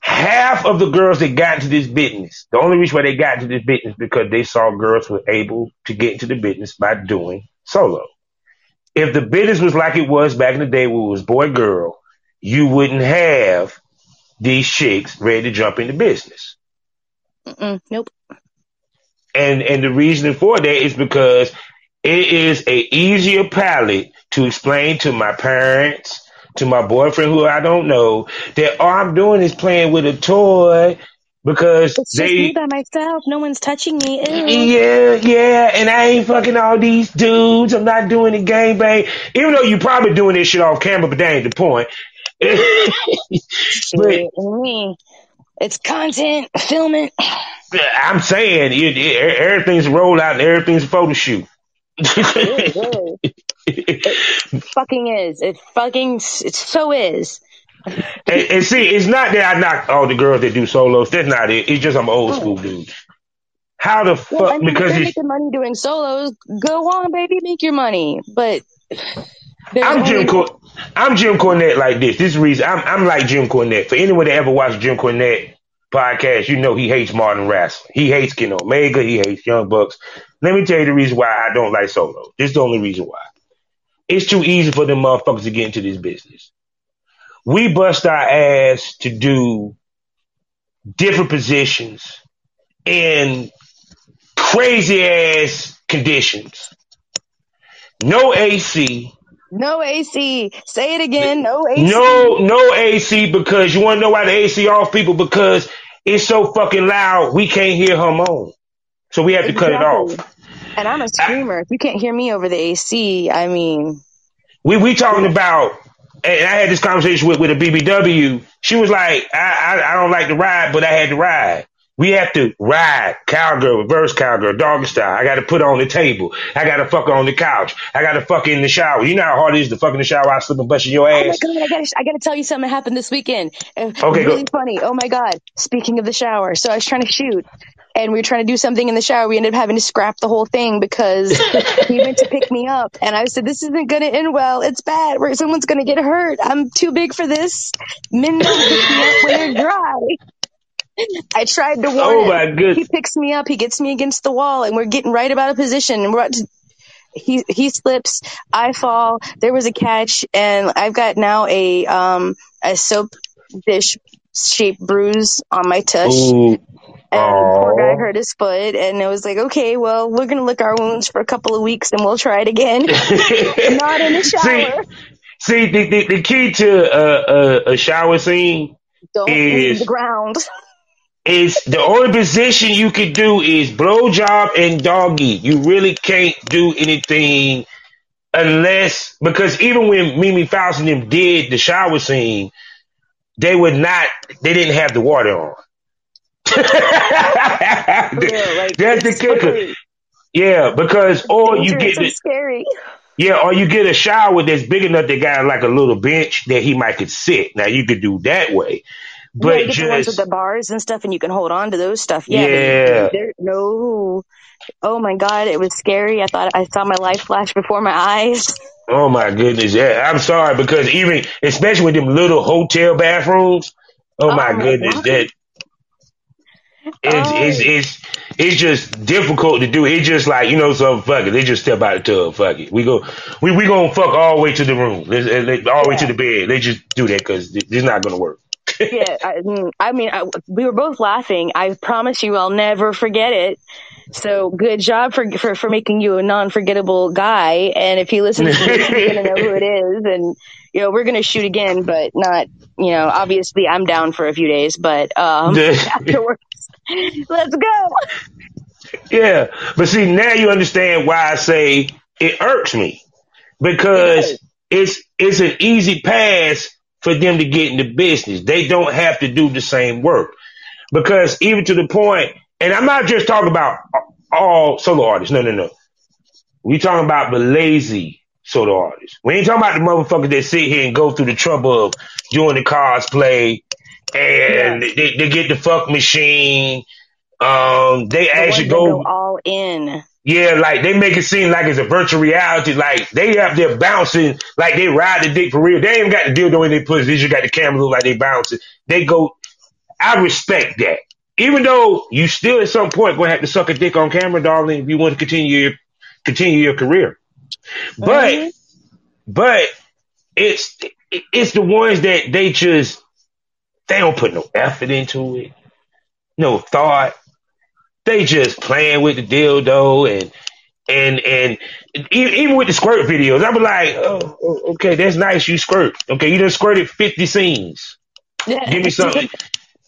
half of the girls that got into this business, the only reason why they got into this business because they saw girls were able to get into the business by doing solo. If the business was like it was back in the day, where it was boy girl, you wouldn't have these chicks ready to jump into business. Mm-mm, nope. And and the reason for that is because it is a easier palette to explain to my parents, to my boyfriend who I don't know, that all I'm doing is playing with a toy because It's just they me by myself. No one's touching me. Ew. yeah, yeah, and I ain't fucking all these dudes. I'm not doing the gangbang. Even though you probably doing this shit off camera, but that ain't the point. <laughs> but It's content. Film it. I'm saying it, it, everything's rolled out and everything's a photo shoot. <laughs> It <laughs> fucking is. It fucking it so is. and, and see, it's not that I knock all oh, the girls that do solos. That's not it. It's just I'm an old school dude. How the fuck? I mean, because you're it's, making money doing solos, go on, baby, make your money. But I'm Jim only- Cor- I'm Jim Cornette like this. This is the reason I'm I'm like Jim Cornette. For anyone that ever watched Jim Cornette podcast, you know he hates Martin wrestling. He hates Kenny Omega. He hates Young Bucks. Let me tell you the reason why I don't like solos. This is the only reason why. It's too easy for them motherfuckers to get into this business. We bust our ass to do different positions in crazy ass conditions. No AC, no AC. Say it again. No AC. no, no AC because you want to know why the AC off people because it's so fucking loud we can't hear her moan, so we have to cut it off. And I'm a screamer. If you can't hear me over the AC, I mean, We we talking about and I had this conversation with, with a BBW. She was like, I, I, I don't like to ride, but I had to ride. We have to ride cowgirl, reverse cowgirl, doggy style. I got to put on the table. I got to fuck on the couch. I got to fuck in the shower. You know how hard it is to fuck in the shower while slipping busting your ass. Oh my god! I gotta, I gotta tell you something that happened this weekend. Okay, really go. funny. Oh my god! Speaking of the shower, so I was trying to shoot, and we were trying to do something in the shower. We ended up having to scrap the whole thing because <laughs> he went to pick me up, and I said, "This isn't going to end well. It's bad. Where someone's going to get hurt. I'm too big for this. Men don't pick me up when they're dry." I tried to warn oh my him. Goodness. He picks me up. He gets me against the wall, and we're getting right about a position. And we're about to, he he slips. I fall. There was a catch, and I've got now a um a soap dish shaped bruise on my tush. Ooh. And Aww. poor guy hurt his foot, and it was like, okay, well, we're gonna lick our wounds for a couple of weeks, and we'll try it again. <laughs> Not in the shower. See, see the, the, the key to uh, a, a shower scene Don't is the ground. is the only position you can do is blowjob and doggy. You really can't do anything unless because even when Mimi Faust and them did the shower scene, they would not. They didn't have the water on. <laughs> yeah, like, That's the kicker. Yeah, because or you get the, scary. Yeah, or you get a shower that's big enough that got like a little bench that he might could sit. Now you could do that way. But yeah, you just, the ones with the bars and stuff, and you can hold on to those stuff. Yeah, yeah. There, no, oh my god, it was scary. I thought I saw my life flash before my eyes. Oh my goodness, yeah. I'm sorry because even, especially with them little hotel bathrooms. Oh, oh my goodness, God. that it's, oh. it's it's it's just difficult to do. It's just like you know, so fuck it. They just step out the tub. Fuck it. We go. We we gonna fuck all the way to the room. all the yeah. way to the bed. They just do that because it's not gonna work <laughs> yeah, I, I mean, I, we were both laughing. I promise you, I'll never forget it. So good job for for, for making you a non-forgettable guy. And if he listens to this, he's gonna know who it <laughs> is. And you know, we're gonna shoot again, but not. You know, obviously, I'm down for a few days, but um, <laughs> afterwards, let's go. Yeah, but see, now you understand why I say it irks me because it's it's an easy pass for them to get into business. They don't have to do the same work because even to the point, and I'm not just talking about all solo artists. No, no, no. We talking about the lazy solo artists. We ain't talking about the motherfuckers that sit here and go through the trouble of doing the cosplay and yeah. they, they, get the fuck machine. Um, they the actually go, go all in. Yeah, like they make it seem like it's a virtual reality. Like they up there bouncing, like they ride the dick for real. They ain't got the dildo in their pussy. They just got the camera look like they bouncing. They go. I respect that. Even though you still at some point gonna have to suck a dick on camera, darling, if you want to continue your continue your career. But mm-hmm. but it's it's the ones that they just they don't put no effort into it, no thought they just playing with the dildo and and and even with the squirt videos, I was like, oh, oh, okay, that's nice. You squirt. Okay, you just squirted fifty scenes. Give me <laughs> something.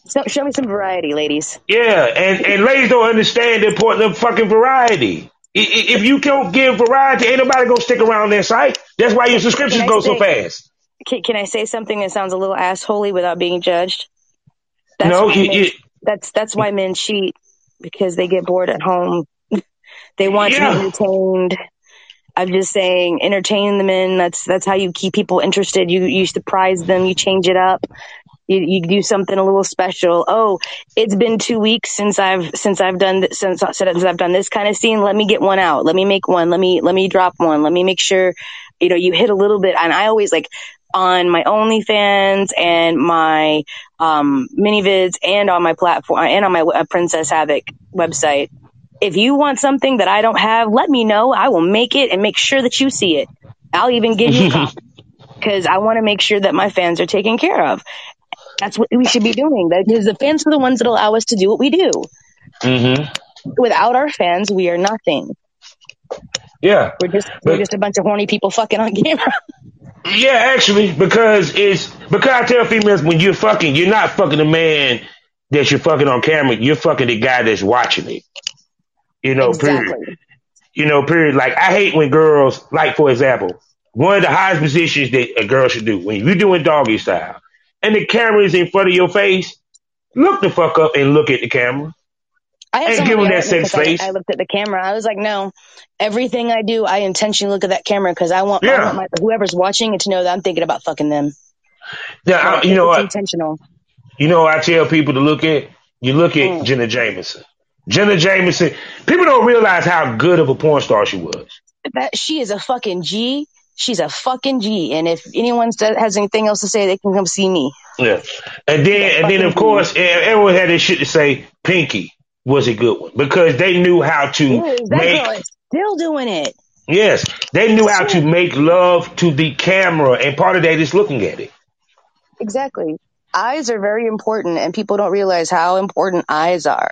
So, show me some variety, ladies. Yeah, and and ladies don't understand the importance of fucking variety. If you don't give variety, ain't nobody gonna stick around their site. That's why your subscriptions go so fast. Can, can, I say something that sounds a little assholey without being judged? That's no, you, men, you, that's that's why men cheat because they get bored at home. <laughs> they want yeah. to be entertained. I'm just saying, entertain them in. That's that's how you keep people interested. You you surprise them. You change it up. You, you do something a little special. Oh, it's been two weeks since I've since I've done this, since since I've done this kind of scene. Let me get one out. Let me make one. Let me let me drop one. Let me make sure you know you hit a little bit. And I always like on my OnlyFans and my um, vids, and on my platform and on my uh, Princess Havoc website. If you want something that I don't have, let me know. I will make it and make sure that you see it. I'll even give you a copy <laughs> because I want to make sure that my fans are taken care of. That's what we should be doing because the fans are the ones that allow us to do what we do. Mm-hmm. Without our fans, we are nothing. Yeah, we're just but, we're just a bunch of horny people fucking on camera. <laughs> Yeah, actually, because it's because I tell females when you're fucking, you're not fucking the man that you're fucking on camera. You're fucking the guy that's watching it. You know, exactly. period. You know, period. Like I hate when girls, like for example, one of the highest positions that a girl should do when you're doing doggy style, and the camera is in front of your face. Look the fuck up and look at the camera. I had And someone give 'em yell that at me safe 'cause I- I, looked at the camera. I was like, no, everything I do, I intentionally look at that camera because I want, I want my, whoever's watching it to know that I'm thinking about fucking them. I- you know what? intentional. You know I tell people to look at? You look at Mm. Jenna Jameson. Jenna Jameson. People don't realize how good of a porn star she was. That she is a fucking G. She's a fucking G. And if anyone has anything else to say, they can come see me. Yeah. And then, and then of course, everyone had this shit to say. Pinky was a good one because they knew how to make. still doing it. Yes, they knew how to make love to the camera, and part of that is looking at it. Exactly. Eyes are very important, and people don't realize how important eyes are.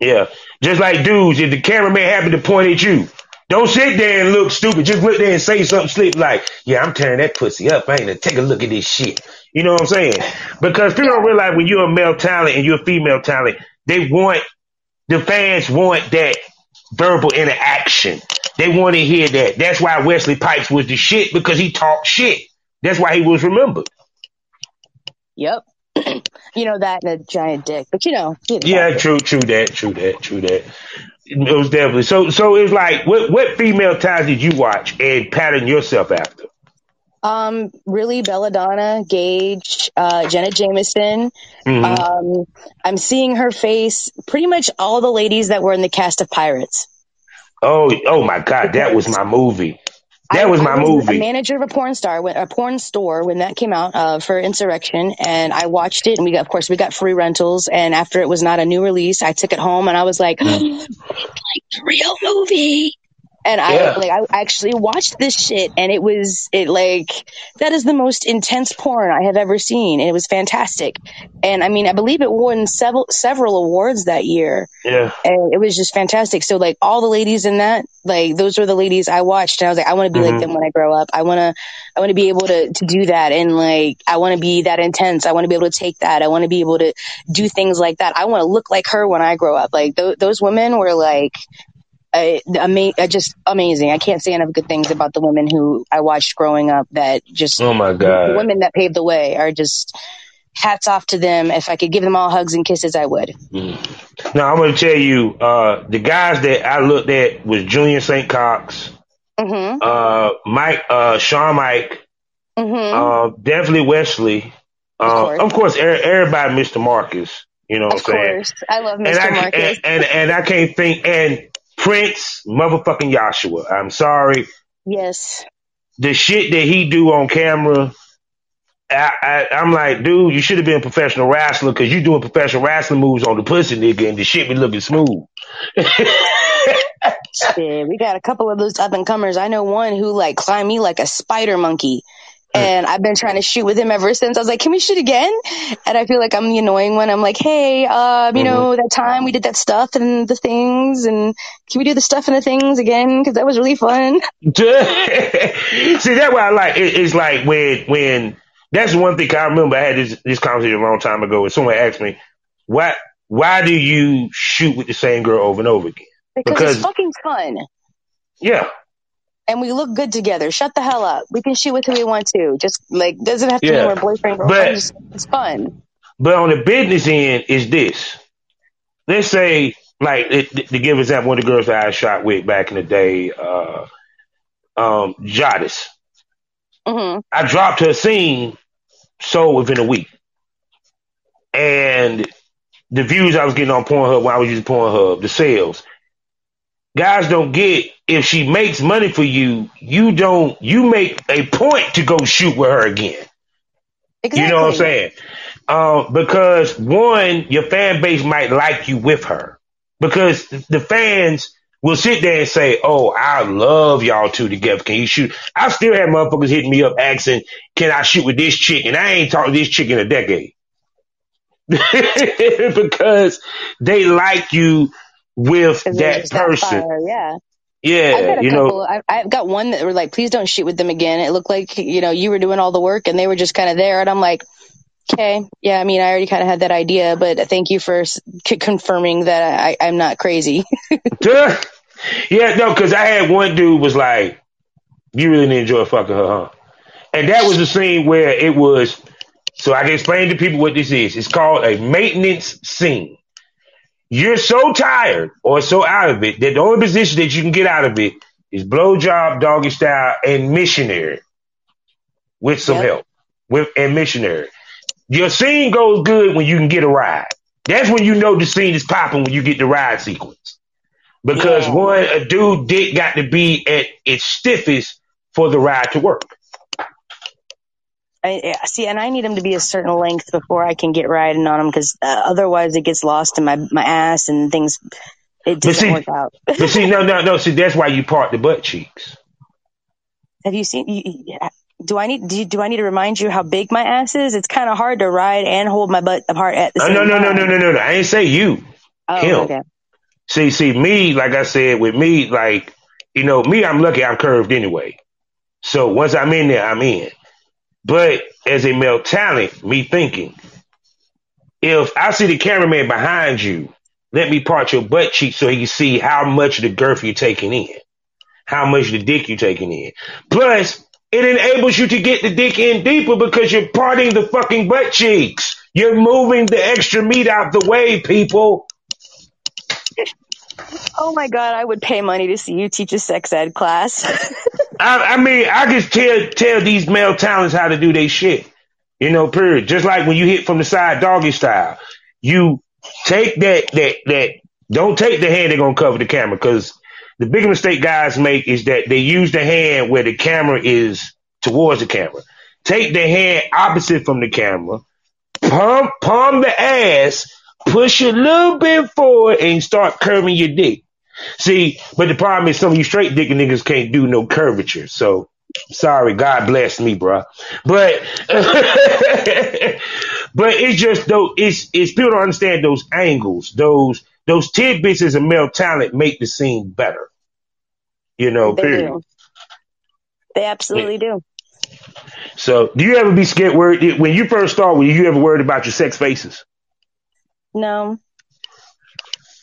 Yeah, just like dudes, if the cameraman happened to point at you, don't sit there and look stupid. Just look there and say something slick like, "Yeah, I'm tearing that pussy up. I ain't gonna take a look at this shit." You know what I'm saying? Because people don't realize when you're a male talent and you're a female talent, they want the fans want that verbal interaction. They want to hear that. That's why Wesley Pipes was the shit because he talked shit. That's why he was remembered. Yep. <clears throat> you know that and a giant dick, but you know. you know. Yeah, true, true that, true that, true that. It was definitely so. So it's like, what what female ties did you watch and pattern yourself after? Um, really, Belladonna, Gage, uh, Jenna Jameson. Mhm. Um, I'm seeing her face. Pretty much all the ladies that were in the cast of Pirates. oh, oh my God, that was my movie. That I- was I my A movie. manager of a porn star, a porn store when that came out uh, for Insurrection, and I watched it. And we got, of course, we got free rentals. And after it was not a new release, I took it home and I was like, Mm. "It's <gasps> <gasps> like the real movie." And I Yeah. like I actually watched this shit, and it was it like that is the most intense porn I have ever seen, and it was fantastic. And I mean, I believe it won several several awards that year Yeah, and it was just fantastic. So like all the ladies in that, like those were the ladies I watched, and I was like, I want to be Mhm. like them when I grow up. I want to, I want to be able to to do that, and like I want to be that intense. I want to be able to take that. I want to be able to do things like that. I want to look like her when I grow up. Like th- those women were like. Uh, ama- just amazing. I can't say enough good things about the women who I watched growing up. That just Oh my the God. women that paved the way are just hats off to them. If I could give them all hugs and kisses, I would. Now I'm gonna tell you, uh, the guys that I looked at was Junior St. Cox, hmm uh, Mike, uh, Sean Mike, hmm uh, definitely Wesley. Uh, course. of course, er- everybody, Mr. Marcus. You know what Of I'm saying? course. I love and Mr. I Marcus. and, and and I can't think and Prince motherfucking Yahshua. I'm sorry, yes. the shit that he do on camera. I, I, I'm like, dude, you should have been a professional wrestler because you doing professional wrestling moves on the pussy nigga, and the shit be looking smooth. <laughs> We got a couple of those up and comers. I know one who like climbed me like a spider monkey. And I've been trying to shoot with him ever since. I was like, can we shoot again? And I feel like I'm the annoying one. I'm like, hey, um, you know, that time we did that stuff and the things and can we do the stuff and the things again? Cause that was really fun. <laughs> <laughs> See, that's what I like. It, it's like when when that's one thing I remember. I had this this conversation a long time ago, and someone asked me, "Why why do you shoot with the same girl over and over again?" Because, Because- it's fucking fun. Yeah, And we look good together. Shut the hell up. We can shoot with who we want to. Just like, doesn't have to Yeah. be our boyfriend, But- girlfriend. It's fun. but on the business end is this. Let's say, like, it, to give example, one of the girls that I shot with back in the day, uh, um, Jadis. hmm I dropped her scene so within a week. And the views I was getting on Pornhub when I was using Pornhub, the sales. Guys don't get if she makes money for you, you don't you make a point to go shoot with her again. Exactly. You know what I'm saying? Um, because one, your fan base might like you with her. Because the fans will sit there and say, Oh, I love y'all two together. Can you shoot? I still have motherfuckers hitting me up asking, Can I shoot with this chick? And I ain't talked to this chick in a decade. <laughs> because they like you with that that person. fire, Yeah. Yeah, you know. couple. I, I've got one that were like, "Please don't shoot with them again." It looked like you know you were doing all the work, and they were just kind of there. And I'm like, "Okay, yeah." I mean, I already kind of had that idea, but thank you for c- confirming that I, I'm not crazy. <laughs> <laughs> yeah, no, because I had one dude was like, You really didn't enjoy fucking her, huh? And that was the scene where it was. So I can explain to people what this is. It's called a maintenance scene. You're so tired or so out of it that the only position that you can get out of it is blowjob, doggy style, and missionary with some Yep. help with and missionary. Your scene goes good when you can get a ride. That's when you know the scene is popping when you get the ride sequence. Because Yeah. one, a dude dick got to be at its stiffest for the ride to work. I, see, and I need them to be a certain length before I can get riding on them because uh, otherwise it gets lost in my my ass and things. It doesn't see- work out. But see, no, no, no. See, that's why you part the butt cheeks. Have you seen? You, do I need do, you, do I need to remind you how big my ass is? It's kind of hard to ride and hold my butt apart at the same no, no, no, time. no, no, no, no. I ain't say you. Oh, him. okay. See, see, me, like I said, with me, like, you know, me, I'm lucky I'm curved anyway. So once I'm in there, I'm in. But as a male talent, me thinking, if I see the cameraman behind you, let me part your butt cheek so he can see how much of the girth you're taking in, how much of the dick you're taking in. Plus, it enables you to get the dick in deeper because you're parting the fucking butt cheeks. You're moving the extra meat out the way, people. Oh my god, I would pay money to see you teach a sex ed class. <laughs> I, I mean, I just tell tell these male talents how to do their shit. You know, period. Just like when you hit from the side doggy style, you take that that that. Don't take the hand they're gonna cover the camera because the big mistake guys make is that they use the hand where the camera is towards the camera. Take the hand opposite from the camera, pump palm the ass, push a little bit forward, and start curving your dick. See, but the problem is some of you straight dick niggas can't do no curvature. So sorry, God bless me, bruh. But <laughs> but it's just though it's it's people don't understand those angles, those those tidbits as a male talent make the scene better. You know, they period. do. They absolutely do. So do you ever be scared worried when you first start, were you ever worried about your sex faces? No.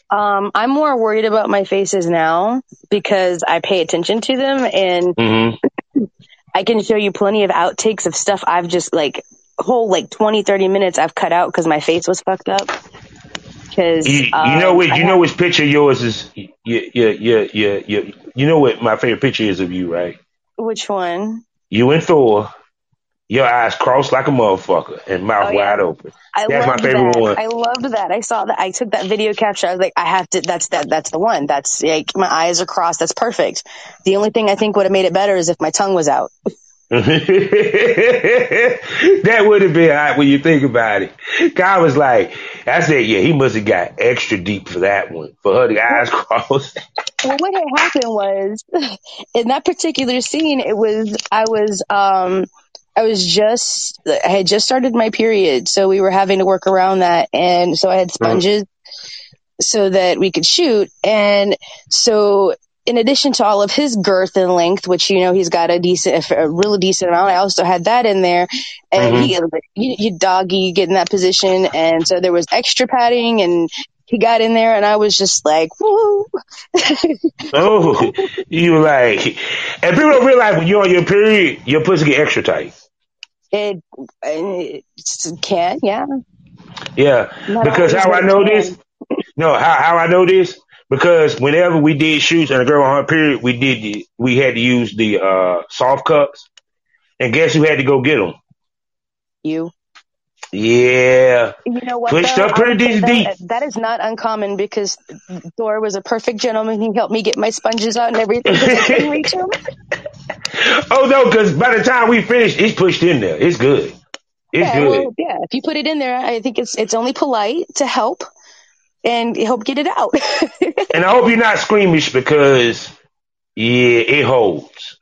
Um, I'm more worried about my faces now because I pay attention to them and Mm-hmm. I can show you plenty of outtakes of stuff I've just like whole like 20, 30 minutes I've cut out because my face was fucked up. Cause, You, you um, know I you know which picture yours is you you you you you you know what my favorite picture is of you, right? which one? You and Thor, your eyes crossed like a motherfucker and mouth Oh, yeah. wide open. I That's my favorite that. one. I loved that. I saw that. I took that video capture. I was like, I have to. That's that. That's the one. That's like my eyes are crossed. That's perfect. The only thing I think would have made it better is if my tongue was out. <laughs> <laughs> that would have been hot when you think about it. God was like, I said, yeah, he must have got extra deep for that one, for her the eyes <laughs> crossed. Well, what had happened was in that particular scene, it was I was um I was just I had just started my period, so we were having to work around that, and so I had sponges so that we could shoot, and so. In addition to all of his girth and length, which you know he's got a decent, a really decent amount, I also had that in there, and mm-hmm. he, you, you doggy, you get in that position, and so there was extra padding, and he got in there, and I was just like, woo, <laughs> oh, you like, and people don't realize when you're on your period, your pussy get extra tight. It, it can, yeah. Yeah, Not because how I know can. this, no, how how I know this because whenever we did shoots and a girl on her period, we did the, we had to use the uh soft cups, and guess who had to go get them? You. Yeah, You know what? Pushed though? up pretty deep. That, that is not uncommon because Thor was a perfect gentleman. He helped me get my sponges out and everything I couldn't reach him. <laughs> Oh no, because by the time we finish, it's pushed in there. It's good. It's Yeah, good. well, yeah. If you put it in there, I think it's it's only polite to help and help get it out. <laughs> and I hope you're not squeamish because yeah, it holds.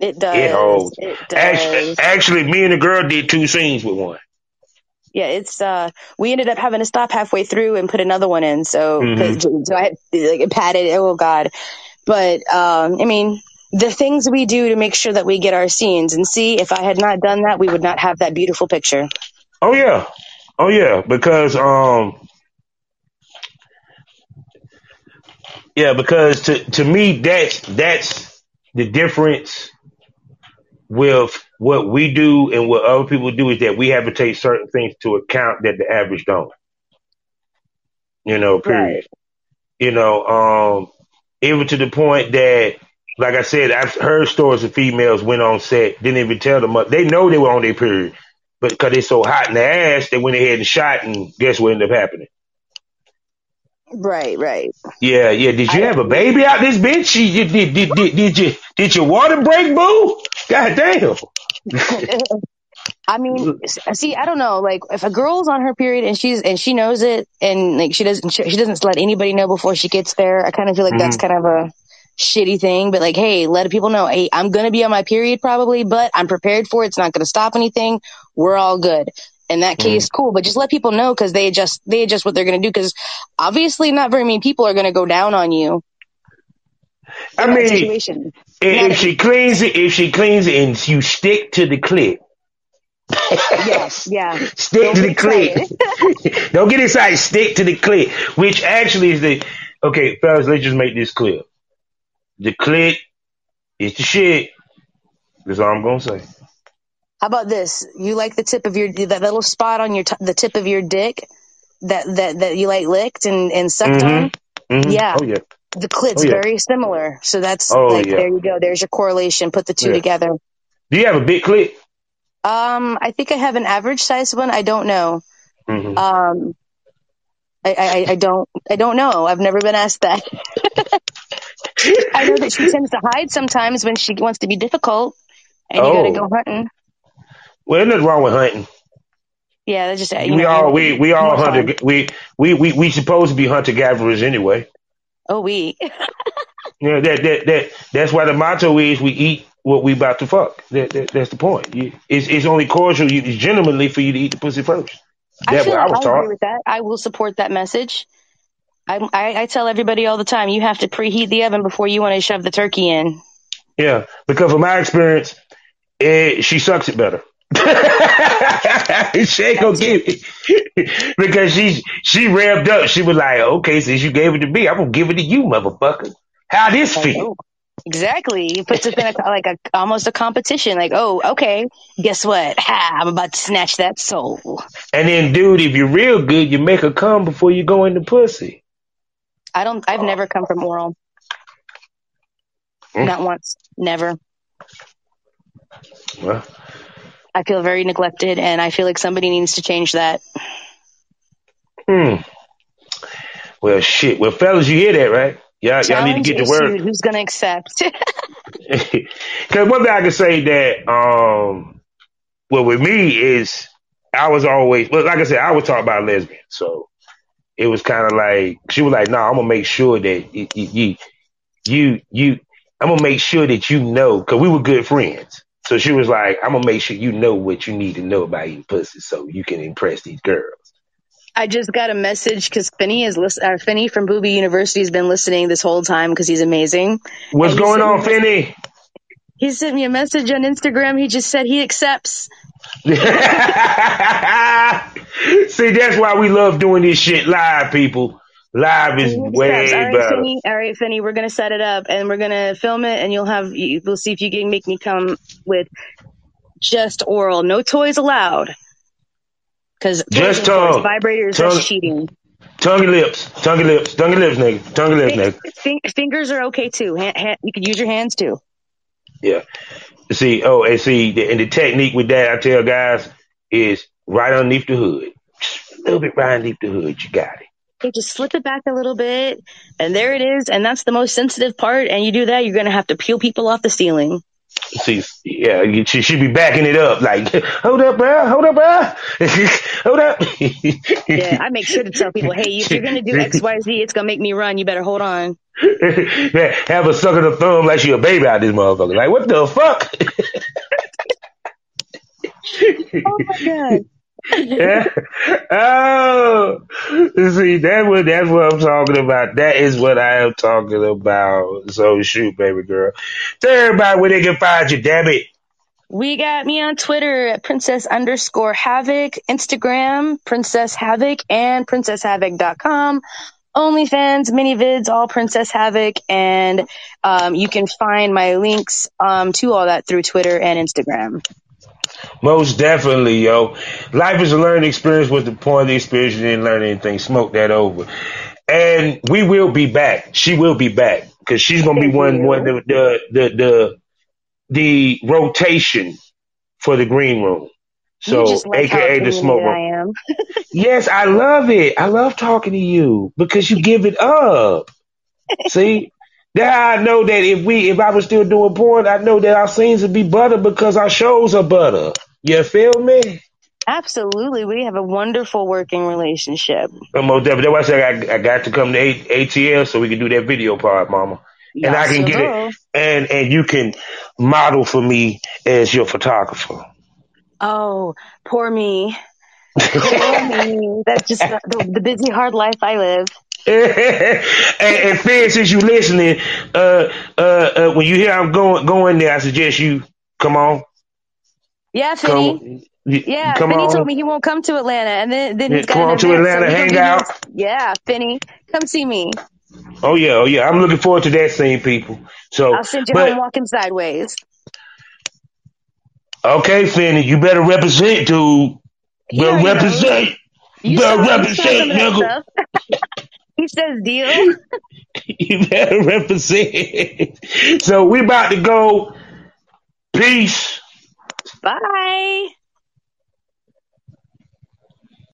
it does. It holds. It Actually, does. actually, me and the girl did two scenes with one. Yeah, it's uh we ended up having to stop halfway through and put another one in. So, Mhm. 'cause- so I had like it padded. Oh God, but um, I mean the things we do to make sure that we get our scenes and see if I had not done that, we would not have that beautiful picture. Oh yeah, oh yeah, because um, yeah, because to to me that's that's the difference with what we do and what other people do is that we have to take certain things to account that the average don't. You know, period. Right. You know, um, even to the point that, like I said, I've heard stories of females went on set, didn't even tell them. They know they were on their period, but because they're so hot in the ass, they went ahead and shot, and guess what ended up happening? Right, right. Yeah, yeah. Did you I, have a baby out this bitch? Did, did, did, did, did you did your water break, boo? God damn. <laughs> I mean, see, I don't know. Like, if a girl's on her period and she's and she knows it, and like she doesn't she, doesn't let anybody know before she gets there, I kind of feel like mm-hmm. that's kind of a shitty thing. But like, hey, let people know, hey, I'm gonna be on my period probably, but I'm prepared for it. It's not gonna stop anything. We're all good. In that case, mm-hmm. cool. But just let people know because they adjust they adjust what they're gonna do. Because obviously, not very many people are gonna go down on you. I mean, if, if she cleans it, if she cleans it, and you stick to the clip yes, yeah. <laughs> Stick Don't to the clip. <laughs> Don't get inside. Stick to the clip, which actually is the okay, fellas. Let's just make this clear. The clip is the shit. That's all I'm gonna say. How about this? You like the tip of your that little spot on your t- the tip of your dick that that that you like licked and and sucked mm-hmm. on. Mm-hmm. Yeah. Oh yeah. The clit's oh, yeah. very similar. So that's oh, like yeah. there you go. There's your correlation. Put the two yeah. together. Do you have a big clit? Um, I think I have an average size one. I don't know. Mm-hmm. Um, I, I, I don't I don't know. I've never been asked that. <laughs> I know that she <laughs> tends to hide sometimes when she wants to be difficult, and you gotta oh. go hunting. Well, there's nothing wrong with hunting. Yeah, that's just we know, all we we all hunter we, we we we supposed to be hunter gatherers anyway. Oh, we. <laughs> yeah, that that that that's why the motto is we eat what we about to fuck. That, that that's the point. You, it's it's only cordial, it's gentlemanly for you to eat the pussy first. That's what I was taught. agree with that. I will support that message. I, I, I tell everybody all the time, you have to preheat the oven before you want to shove the turkey in. Yeah, because from my experience, it, she sucks it better. <laughs> she ain't gonna give it <laughs> because she she revved up. She was like, "Okay, since you gave it to me, I'm gonna give it to you, motherfucker." How this feel? Oh, exactly. He puts it in a, like a almost a competition. Like, oh, okay, guess what? Ha, I'm about to snatch that soul. And then, dude, if you're real good, you make her come before you go into pussy. I don't. I've never come from oral. Mm. Not once. Never. Well, I feel very neglected, and I feel like somebody needs to change that. Hmm. Well, shit. Well, fellas, you hear that, right? Yeah, y'all need to get the word. Who's going to accept? <laughs> Because one thing I can say that, um, well, with me is I was always, well, like I said, I was taught by a lesbian, so it was kind of like she was like, "No, nah, I'm gonna make sure that you, you, you, you, I'm gonna make sure that you know," because we were good friends. So she was like, "I'm gonna make sure you know what you need to know about eating pussy, so you can impress these girls." I just got a message because Finney is list- uh, Finney from Booby University has been listening this whole time because he's amazing. What's going on, Finney? He sent me a message on Instagram. He just said he accepts. <laughs> See, that's why we love doing this shit live, people. Live is way all right, better. Finney, all right, Finney, we're gonna set it up and we're gonna film it, and you'll have we'll see if you can make me come with just oral, no toys allowed. Because just tongue. Vibrators tongue. cheating. Tongue and lips. Tongue and lips. Tongue and lips, nigga. Tongue and lips, nigga. fingers are okay too. Hand, hand, you can use your hands too. Yeah. See, oh, and see, and the technique with that, I tell guys, is right underneath the hood. Just a little bit right underneath the hood. You got it. Okay, just slip it back a little bit, and there it is. And that's the most sensitive part. And you do that, you're going to have to peel people off the ceiling. See, yeah, she should be backing it up, like, hold up, bro, hold up, bro, <laughs> hold up. yeah, I make sure to tell people, hey, if you're gonna do X, Y, Z, it's gonna make me run. You better hold on. <laughs> Have a suck of the thumb like she a baby out this motherfucker. Like, what the fuck? <laughs> oh my god yeah. <laughs> Oh, see, that what that's what I'm talking about. That is what I am talking about. So shoot, baby girl. Tell everybody where they can find you. Damn it. We got me on Twitter at princess underscore havoc, Instagram princess havoc, and princesshavoc.com. OnlyFans, ManyVids, all Princess Havoc, and um, you can find my links um, to all that through Twitter and Instagram. Most definitely, yo. Life is a learning experience. Was the point of the experience? You didn't learn anything. Smoke that over. And we will be back. She will be back because she's gonna be one one the the the the, the rotation for the green room. So, AKA the smoke room. I <laughs> yes, I love it. I love talking to you because you give it up. See, <laughs> now I know that if we, if I was still doing porn, I know that our scenes would be butter because our shows are butter. You feel me? Absolutely. We have a wonderful working relationship. Most definitely. That's why I said I, I got to come to ATL so we can do that video part, mama. And I can get it. And, and you can model for me as your photographer. Oh, poor me. <laughs> poor me. That's just the, the busy, hard life I live. And, and Finn, since you listening, uh, uh, uh, when you hear I'm going going there, I suggest you come on. Yeah, Finny. yeah, come Finny on. told me he won't come to Atlanta, and then then he's got come on to Atlanta, so hang out. Yeah, Finny, come see me. Oh yeah, oh yeah, I'm looking forward to that scene, people. So I'll send you but, home walking sideways. Okay, Finny, you better represent, dude. Better represent. You better represent, nigga. <laughs> he says deal. <laughs> you better represent. So we about to go. Peace. Bye.